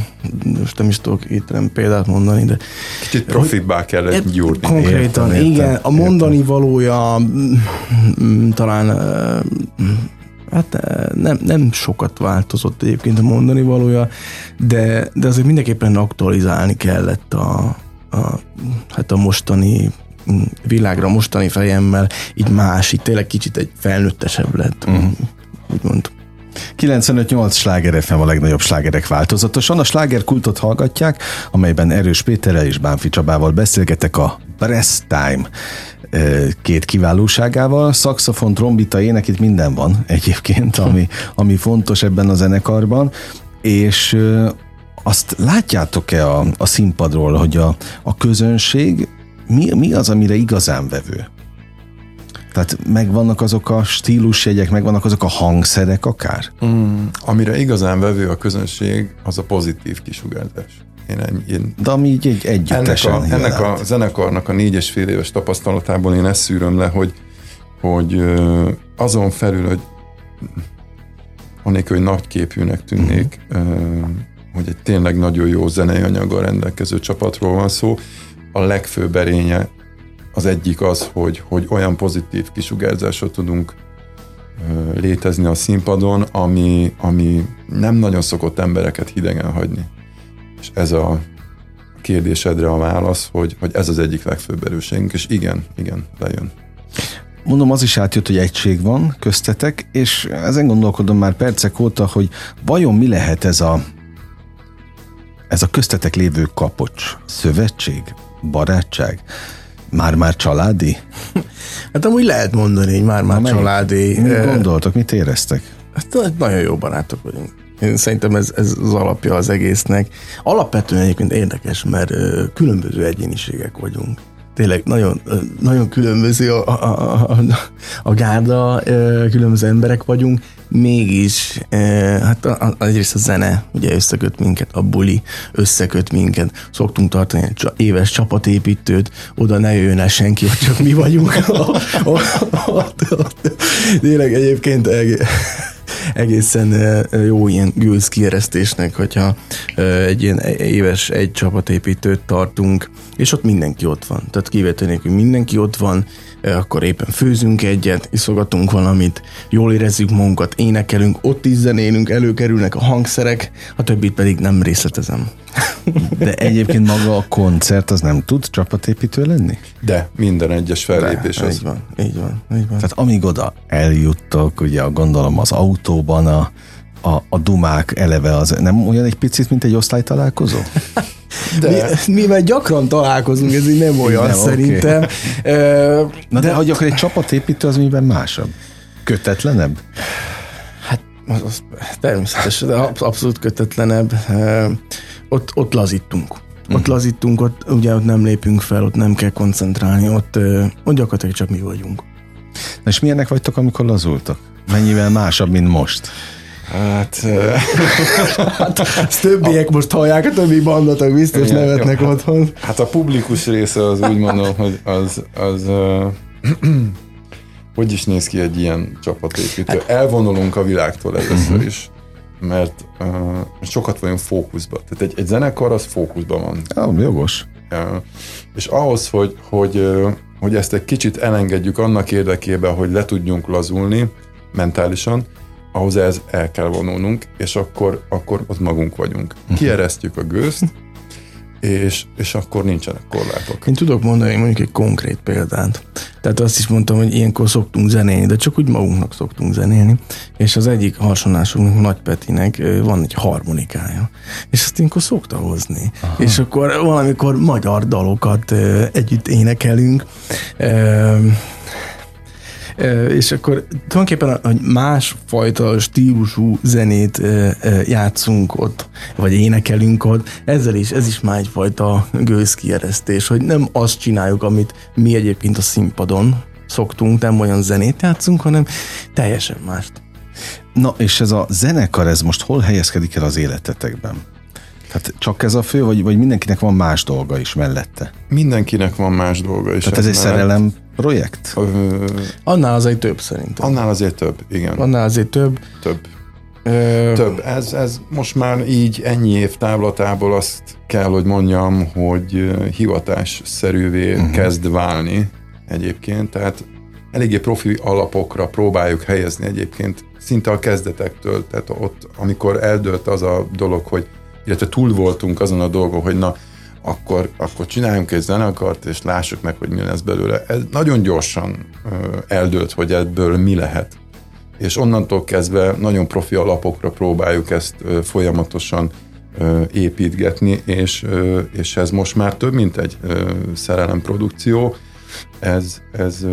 [SPEAKER 4] most nem is tudok itt nem példát mondani, de...
[SPEAKER 3] Kicsit profibbá kellett gyúrni.
[SPEAKER 4] Konkrétan, értem, igen. Értem, a mondani értem. valója talán Hát nem, nem sokat változott egyébként a mondani valója, de, de azért mindenképpen aktualizálni kellett a, a, hát a mostani világra mostani fejemmel így más, így tényleg kicsit egy felnőttesebb lett, uh-huh. úgymond.
[SPEAKER 2] 95-8 sláger FM a legnagyobb slágerek változatosan. A slágerkultot hallgatják, amelyben Erős Péterrel és Bánfi Csabával beszélgetek a Breast Time két kiválóságával. Szaxofon, trombita, ének, itt minden van egyébként, ami, ami fontos ebben a zenekarban, és azt látjátok-e a, a színpadról, hogy a, a közönség mi, mi az, amire igazán vevő? Tehát megvannak azok a stílusjegyek, megvannak azok a hangszerek akár?
[SPEAKER 3] Mm, amire igazán vevő a közönség, az a pozitív kisugárzás.
[SPEAKER 2] Én, én, De ami így egy együttesen
[SPEAKER 3] ennek a, ennek a zenekarnak a négy és fél éves tapasztalatából én ezt szűröm le, hogy, hogy azon felül, hogy anélkül, hogy nagyképűnek tűnnék, uh-huh. hogy egy tényleg nagyon jó zenei anyaggal rendelkező csapatról van szó. A legfőbb erénye az egyik az, hogy, hogy olyan pozitív kisugárzásra tudunk létezni a színpadon, ami, ami nem nagyon szokott embereket hidegen hagyni. És ez a kérdésedre a válasz, hogy, hogy ez az egyik legfőbb erőségünk, és igen, igen, lejön.
[SPEAKER 2] Mondom, az is átjött, hogy egység van köztetek, és ezen gondolkodom már percek óta, hogy vajon mi lehet ez a ez a köztetek lévő kapocs, szövetség, barátság, már-már családi? (laughs)
[SPEAKER 4] Hát amúgy lehet mondani, hogy már-már családi.
[SPEAKER 2] Mit gondoltok, mit éreztek?
[SPEAKER 4] Hát nagyon jó barátok vagyunk. Én szerintem ez, ez az alapja az egésznek. Alapvetően egyébként érdekes, mert különböző egyéniségek vagyunk tényleg nagyon, nagyon különböző a, a, a, a gárda, különböző emberek vagyunk, mégis, hát egyrészt a zene ugye összeköt minket, a buli összeköt minket, szoktunk tartani egy éves csapatépítőt, oda ne jöjjön el senki, hogy csak mi vagyunk. (laughs) Tényleg egyébként egészen jó ilyen gőz kieresztésnek, hogyha egy ilyen éves egy csapatépítőt tartunk, és ott mindenki ott van. Tehát kivétel nélkül mindenki ott van, akkor éppen főzünk egyet, iszogatunk valamit, jól érezzük magunkat, énekelünk, ott is zenélünk, előkerülnek a hangszerek, a többit pedig nem részletezem.
[SPEAKER 2] De egyébként maga a koncert az nem tud csapatépítő lenni?
[SPEAKER 3] De minden egyes fellépés
[SPEAKER 4] De, az. Így van, így van, így van.
[SPEAKER 2] Tehát amíg oda eljuttok, ugye gondolom az autóban a, a, a dumák eleve az nem olyan egy picit, mint egy osztálytalálkozó? (laughs)
[SPEAKER 4] De. Mi, mivel gyakran találkozunk, ez így nem olyan nem, szerintem. (laughs) Okay.
[SPEAKER 2] Na de, de hogy akkor egy csapatépítő az miben másabb? Kötetlenebb?
[SPEAKER 4] Hát az, az természetesen, de abszolút kötetlenebb. Ott, ott lazítunk. Ott uh-huh. lazítunk, ott ugye ott nem lépünk fel, ott nem kell koncentrálni, ott, ott gyakorlatilag csak mi vagyunk.
[SPEAKER 2] Na és milyenek vagytok, amikor lazultak? Mennyivel másabb, mint most?
[SPEAKER 3] Hát,
[SPEAKER 4] hát ezt többiek a, most hallják, a többi bandatok biztos igen, nevetnek jó, otthon.
[SPEAKER 3] Hát, hát a publikus része az úgy mondom, hogy az, az uh, (clears throat) hogy is néz ki egy ilyen csapatépítő. Hát, Elvonulunk a világtól először uh-huh. is, mert uh, sokat vagyunk fókuszban. Tehát egy, egy zenekar az fókuszban van.
[SPEAKER 2] Ja, jogos.
[SPEAKER 3] Ja. És ahhoz, hogy, hogy, hogy ezt egy kicsit elengedjük annak érdekében, hogy le tudjunk lazulni mentálisan, ahhoz ez el kell vonulnunk, és akkor, akkor ott magunk vagyunk. Uh-huh. Kieresztjük a gőzt, és, és akkor nincsenek korlátok.
[SPEAKER 4] Én tudok mondani mondjuk egy konkrét példát. Tehát azt is mondtam, hogy ilyenkor szoktunk zenélni, de csak úgy magunknak szoktunk zenélni, és az egyik hasonlásunknak, Nagy Petinek van egy harmonikája, és azt ilyenkor szokta hozni. Aha. És akkor valamikor magyar dalokat együtt énekelünk, és akkor tulajdonképpen hogy másfajta stílusú zenét játszunk ott, vagy énekelünk ott, ezzel is, ez is már egyfajta gőzkieresztés, hogy nem azt csináljuk, amit mi egyébként a színpadon szoktunk, nem olyan zenét játszunk, hanem teljesen mást.
[SPEAKER 2] Na, és ez a zenekar, ez most hol helyezkedik el az életetekben? Tehát csak ez a fő, vagy, vagy mindenkinek van más dolga is mellette?
[SPEAKER 3] Mindenkinek van más dolga is.
[SPEAKER 2] Tehát ez egy szerelem projekt? Ö,
[SPEAKER 4] annál azért több szerintem.
[SPEAKER 3] Annál azért több, igen.
[SPEAKER 4] Annál azért több.
[SPEAKER 3] Több. Ö... Több. Ez, ez most már így ennyi év távlatából azt kell, hogy mondjam, hogy hivatásszerűvé uh-huh. kezd válni egyébként, tehát eléggé profi alapokra próbáljuk helyezni egyébként szinte a kezdetektől, tehát ott, amikor eldőlt az a dolog, hogy illetve túl voltunk azon a dolgon, hogy na, akkor, akkor csináljunk egy zenekart, és lássuk meg, hogy mi lesz belőle. Ez nagyon gyorsan eldőlt, hogy ebből mi lehet. És onnantól kezdve nagyon profi alapokra próbáljuk ezt folyamatosan építgetni, és, és ez most már több, mint egy szerelem produkció. Ez, ez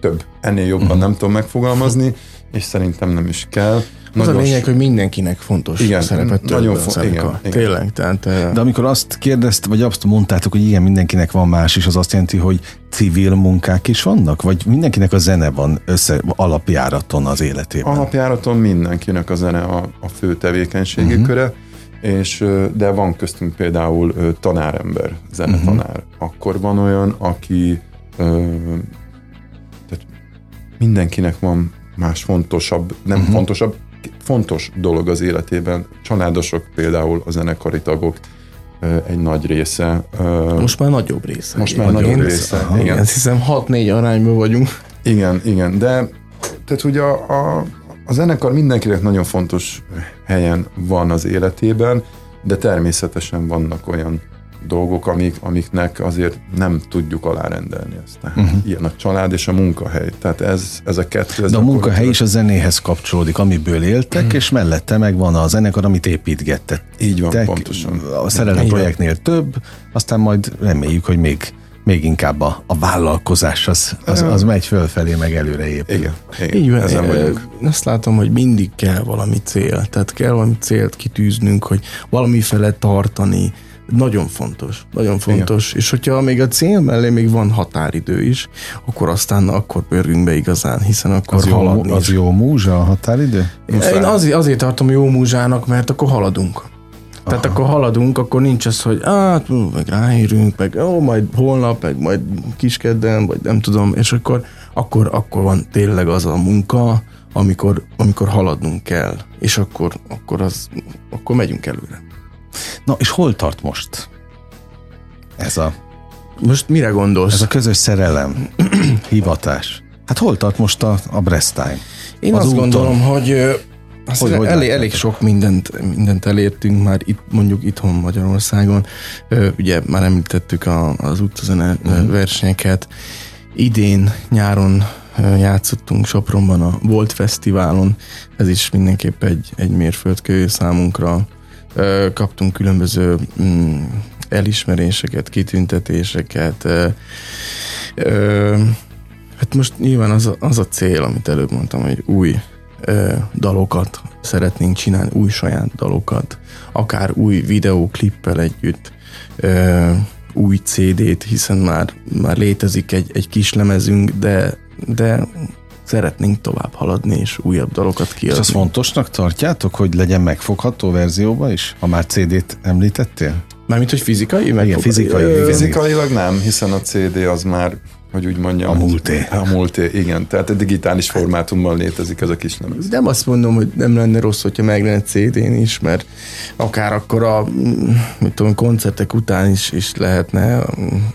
[SPEAKER 3] több. Ennél jobban uh-huh. nem tudom megfogalmazni, és szerintem nem is kell.
[SPEAKER 4] Az a lényeg, hogy mindenkinek fontos igen, szerepet nagyon fontos. Igen, igen. Tényleg. Tehát,
[SPEAKER 2] De amikor azt kérdezt, vagy azt mondtátok, hogy igen, mindenkinek van más, és az azt jelenti, hogy civil munkák is vannak? Vagy mindenkinek a zene van össze alapjáraton az életében?
[SPEAKER 3] Alapjáraton mindenkinek a zene a, a fő tevékenységi uh-huh. köre, és, de van köztünk például tanárember, zenetanár. Uh-huh. Akkor van olyan, aki tehát mindenkinek van más fontosabb, nem uh-huh. fontosabb, fontos dolog az életében. Családosok például a zenekari tagok, egy nagy része.
[SPEAKER 4] Most már nagyobb része.
[SPEAKER 3] Most már nagyobb része,
[SPEAKER 4] aha, igen. Azt hiszem 6-4 arányban vagyunk.
[SPEAKER 3] Igen, igen, de tehát ugye a, a, a zenekar mindenkinek nagyon fontos helyen van az életében, de természetesen vannak olyan dolgok, amik, amiknek azért nem tudjuk alárendelni ezt. Tehát uh-huh. Ilyen a család és a munkahely. Tehát ez, ez a kettő. Ez
[SPEAKER 2] De a munkahely is a zenéhez kapcsolódik, amiből éltek, uh-huh. és mellette megvan a zenekar, amit építgettek.
[SPEAKER 3] Így van, Te, pontosan.
[SPEAKER 2] A szerelem projektnél több, aztán majd reméljük, hogy még még inkább a, a vállalkozás az, az, az megy fölfelé, meg előre épül.
[SPEAKER 3] Igen, igen
[SPEAKER 4] Így van, ezen vagyunk. Azt látom, hogy mindig kell valami cél, tehát kell valami célt kitűznünk, hogy valami fele tartani, nagyon fontos, nagyon fontos. Igen. És hogyha még a cél mellé még van határidő is, akkor aztán akkor pörgünk be igazán, hiszen akkor
[SPEAKER 2] az haladni jó, Az jó múzsa a határidő?
[SPEAKER 4] Én azért, azért tartom jó múzsának, mert akkor haladunk. Tehát Aha. akkor haladunk, akkor nincs az, hogy hát, meg ráérünk, meg ó, majd holnap, meg majd kiskedden, vagy nem tudom, és akkor, akkor, akkor van tényleg az a munka, amikor, amikor haladnunk kell, és akkor, akkor, az, akkor megyünk előre.
[SPEAKER 2] Na, és hol tart most ez a...
[SPEAKER 4] Most mire gondolsz?
[SPEAKER 2] Ez a közös szerelem, (clears throat) hivatás. Hát hol tart most a, a Brestime?
[SPEAKER 4] Én az azt úton? gondolom, hogy azt hogy, hogy elég, elég sok mindent, mindent elértünk már itt, mondjuk itthon Magyarországon. Ugye már említettük a, az utazene uh-huh. versenyeket. Idén nyáron játszottunk Sopronban a Volt Fesztiválon. Ez is mindenképp egy, egy mérföldkő számunkra kaptunk különböző mm, elismeréseket, kitüntetéseket. Hát most nyilván az a, az a cél, amit előbb mondtam, hogy új dalokat szeretnénk csinálni, új saját dalokat, akár új videóklippel együtt, új CD-t, hiszen már, már létezik egy, egy kis lemezünk, de, de szeretnénk tovább haladni és újabb dalokat kiadni. És
[SPEAKER 2] azt fontosnak tartjátok, hogy legyen megfogható verzióban is, ha már CD-t említettél?
[SPEAKER 4] Mármint, hogy fizikai?
[SPEAKER 2] Igen, fizikai.
[SPEAKER 3] Fizikailag nem, hiszen a CD az már hogy úgy mondjam.
[SPEAKER 2] A múlté.
[SPEAKER 3] A múlté, igen. Tehát a digitális formátumban létezik ez a kis lemez.
[SPEAKER 4] Nem azt mondom, hogy nem lenne rossz, hogyha meg lenne CD-n is, mert akár akkor a mit tudom, koncertek után is, is lehetne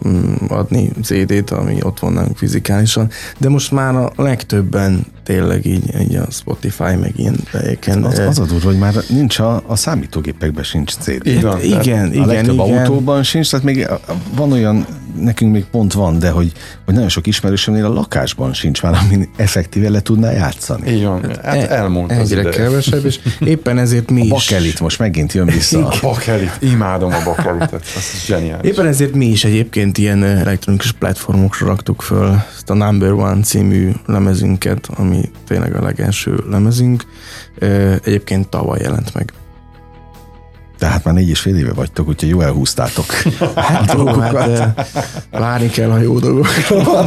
[SPEAKER 4] mm, adni CD-t, ami ott van nálunk fizikálisan, de most már a legtöbben tényleg így, így a Spotify, meg ilyen helyeken.
[SPEAKER 2] Az, az a durva, hogy már nincs a, a számítógépekben sincs CD.
[SPEAKER 4] Igen, igen, igen. A legtöbb igen.
[SPEAKER 2] autóban sincs, tehát még van olyan nekünk még pont van, de hogy, hogy nagyon sok ismerősömnél a lakásban sincs már, amin effektíve le tudná játszani.
[SPEAKER 3] Így van, hát, hát elmúlt
[SPEAKER 4] az Egyre kevesebb, és éppen ezért mi
[SPEAKER 2] a is... bakelit most megint jön vissza.
[SPEAKER 3] a bakelit, imádom a bakelitet, az zseniális.
[SPEAKER 4] Éppen ezért mi is egyébként ilyen elektronikus platformokra raktuk föl ezt a Number One című lemezünket, ami tényleg a legelső lemezünk. Egyébként tavaly jelent meg.
[SPEAKER 2] Tehát már négy és fél éve vagytok, úgyhogy jó elhúztátok. (laughs)
[SPEAKER 4] Hát, jó, hát várni kell a jó dolgokra.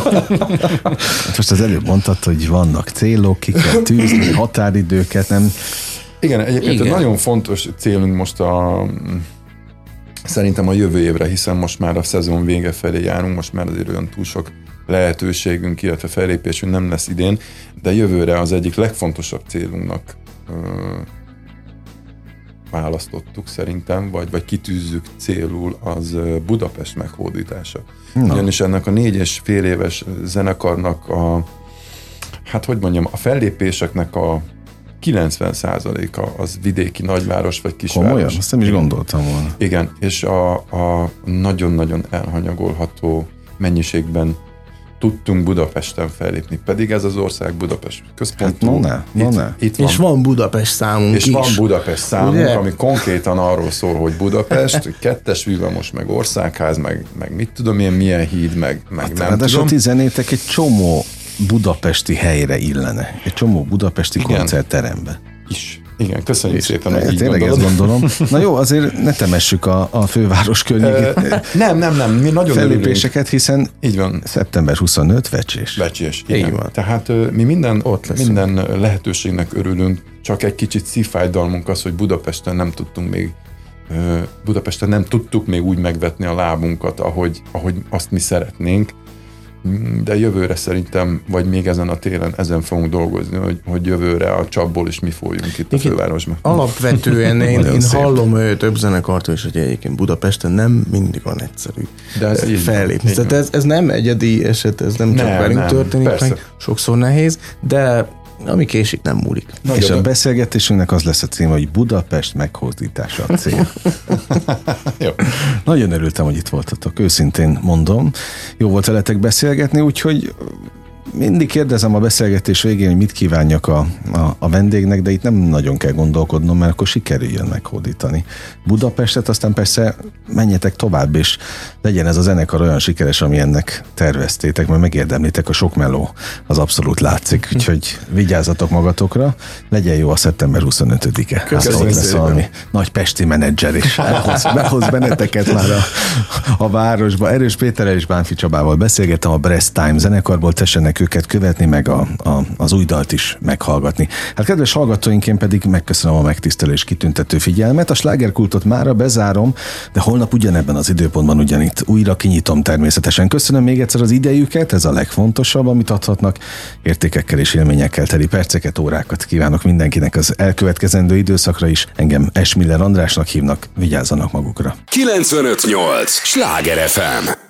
[SPEAKER 2] Hát most az előbb mondtad, hogy vannak célok, ki kell tűzni, határidőket, nem...
[SPEAKER 3] Igen, egyébként Igen. nagyon fontos célunk most a szerintem a jövő évre, hiszen most már a szezon vége felé járunk, most már azért olyan túl sok lehetőségünk, illetve felépésünk nem lesz idén, de jövőre az egyik legfontosabb célunknak választottuk szerintem, vagy, vagy kitűzzük célul, az Budapest meghódítása. Na. Ugyanis ennek a négy és fél éves zenekarnak a, hát hogy mondjam, a fellépéseknek a 90%-a az vidéki nagyváros vagy kisváros.
[SPEAKER 2] Komolyan? Azt nem is gondoltam volna.
[SPEAKER 3] Igen, és a, a nagyon-nagyon elhanyagolható mennyiségben tudtunk Budapesten fellépni, pedig ez az ország Budapest központú.
[SPEAKER 2] Hát, no ne, no
[SPEAKER 4] itt,
[SPEAKER 2] ne.
[SPEAKER 4] Itt van, és van Budapest számunk
[SPEAKER 3] És is. van Budapest számunk, Ugye? ami konkrétan arról szól, hogy Budapest, kettes villamos, meg országház, meg, meg mit tudom én, milyen híd, meg, meg hát, nem tudom.
[SPEAKER 2] a ti zenétek egy csomó budapesti helyre illene. Egy csomó budapesti Igen. koncertterembe.
[SPEAKER 3] Is. Igen, köszönjük és szépen, hogy
[SPEAKER 2] így Tényleg ezt gondolom. (laughs) Na jó, azért ne temessük a, a főváros környékét.
[SPEAKER 3] nem, nem, nem, mi nagyon
[SPEAKER 2] Fellépéseket, hiszen így van. szeptember 25 vecsés.
[SPEAKER 3] Vecsés, igen. Így van. Tehát mi minden, Ott minden lehetőségnek örülünk, csak egy kicsit szívfájdalmunk az, hogy Budapesten nem tudtunk még Budapesten nem tudtuk még úgy megvetni a lábunkat, ahogy, ahogy azt mi szeretnénk. De jövőre szerintem, vagy még ezen a télen, ezen fogunk dolgozni, hogy, hogy jövőre a csapból is mi folyunk itt a fővárosban.
[SPEAKER 4] Alapvetően én, én hallom ő, több zenekartól is, hogy egyébként Budapesten nem mindig van egyszerű de ez fellépni. Tehát ez, ez nem egyedi eset, ez nem csak nem, velünk nem, történik, persze. meg sokszor nehéz, de ami késik, nem múlik.
[SPEAKER 2] Nagyon és a beszélgetésünknek az lesz a cím, hogy Budapest meghódítása a cél. (laughs) Jó. Nagyon örültem, hogy itt voltatok, őszintén mondom. Jó volt veletek beszélgetni, úgyhogy mindig kérdezem a beszélgetés végén, hogy mit kívánjak a, a, a vendégnek, de itt nem nagyon kell gondolkodnom, mert akkor sikerüljön meghódítani. Budapestet, aztán persze menjetek tovább, és legyen ez a zenekar olyan sikeres, ami ennek terveztétek, mert megérdemlitek a sok meló, az abszolút látszik, úgyhogy vigyázzatok magatokra, legyen jó a szeptember 25-e. Köszönöm hát lesz valami nagy pesti menedzser, és behoz, behoz benneteket már a, a városba. Erős Péterrel és Bánfi Csabával beszélgettem a Brest Time zenekarból, tessenek őket követni, meg a, a, az új dalt is meghallgatni. Hát kedves hallgatóink, én pedig megköszönöm a megtisztelés kitüntető figyelmet. A slágerkultot mára bezárom, de holnap ugyanebben az időpontban ugyanitt újra kinyitom természetesen. Köszönöm még egyszer az idejüket, ez a legfontosabb, amit adhatnak. Értékekkel és élményekkel teli perceket, órákat kívánok mindenkinek az elkövetkezendő időszakra is. Engem Esmiller Andrásnak hívnak, vigyázzanak magukra.
[SPEAKER 1] 958! Sláger FM!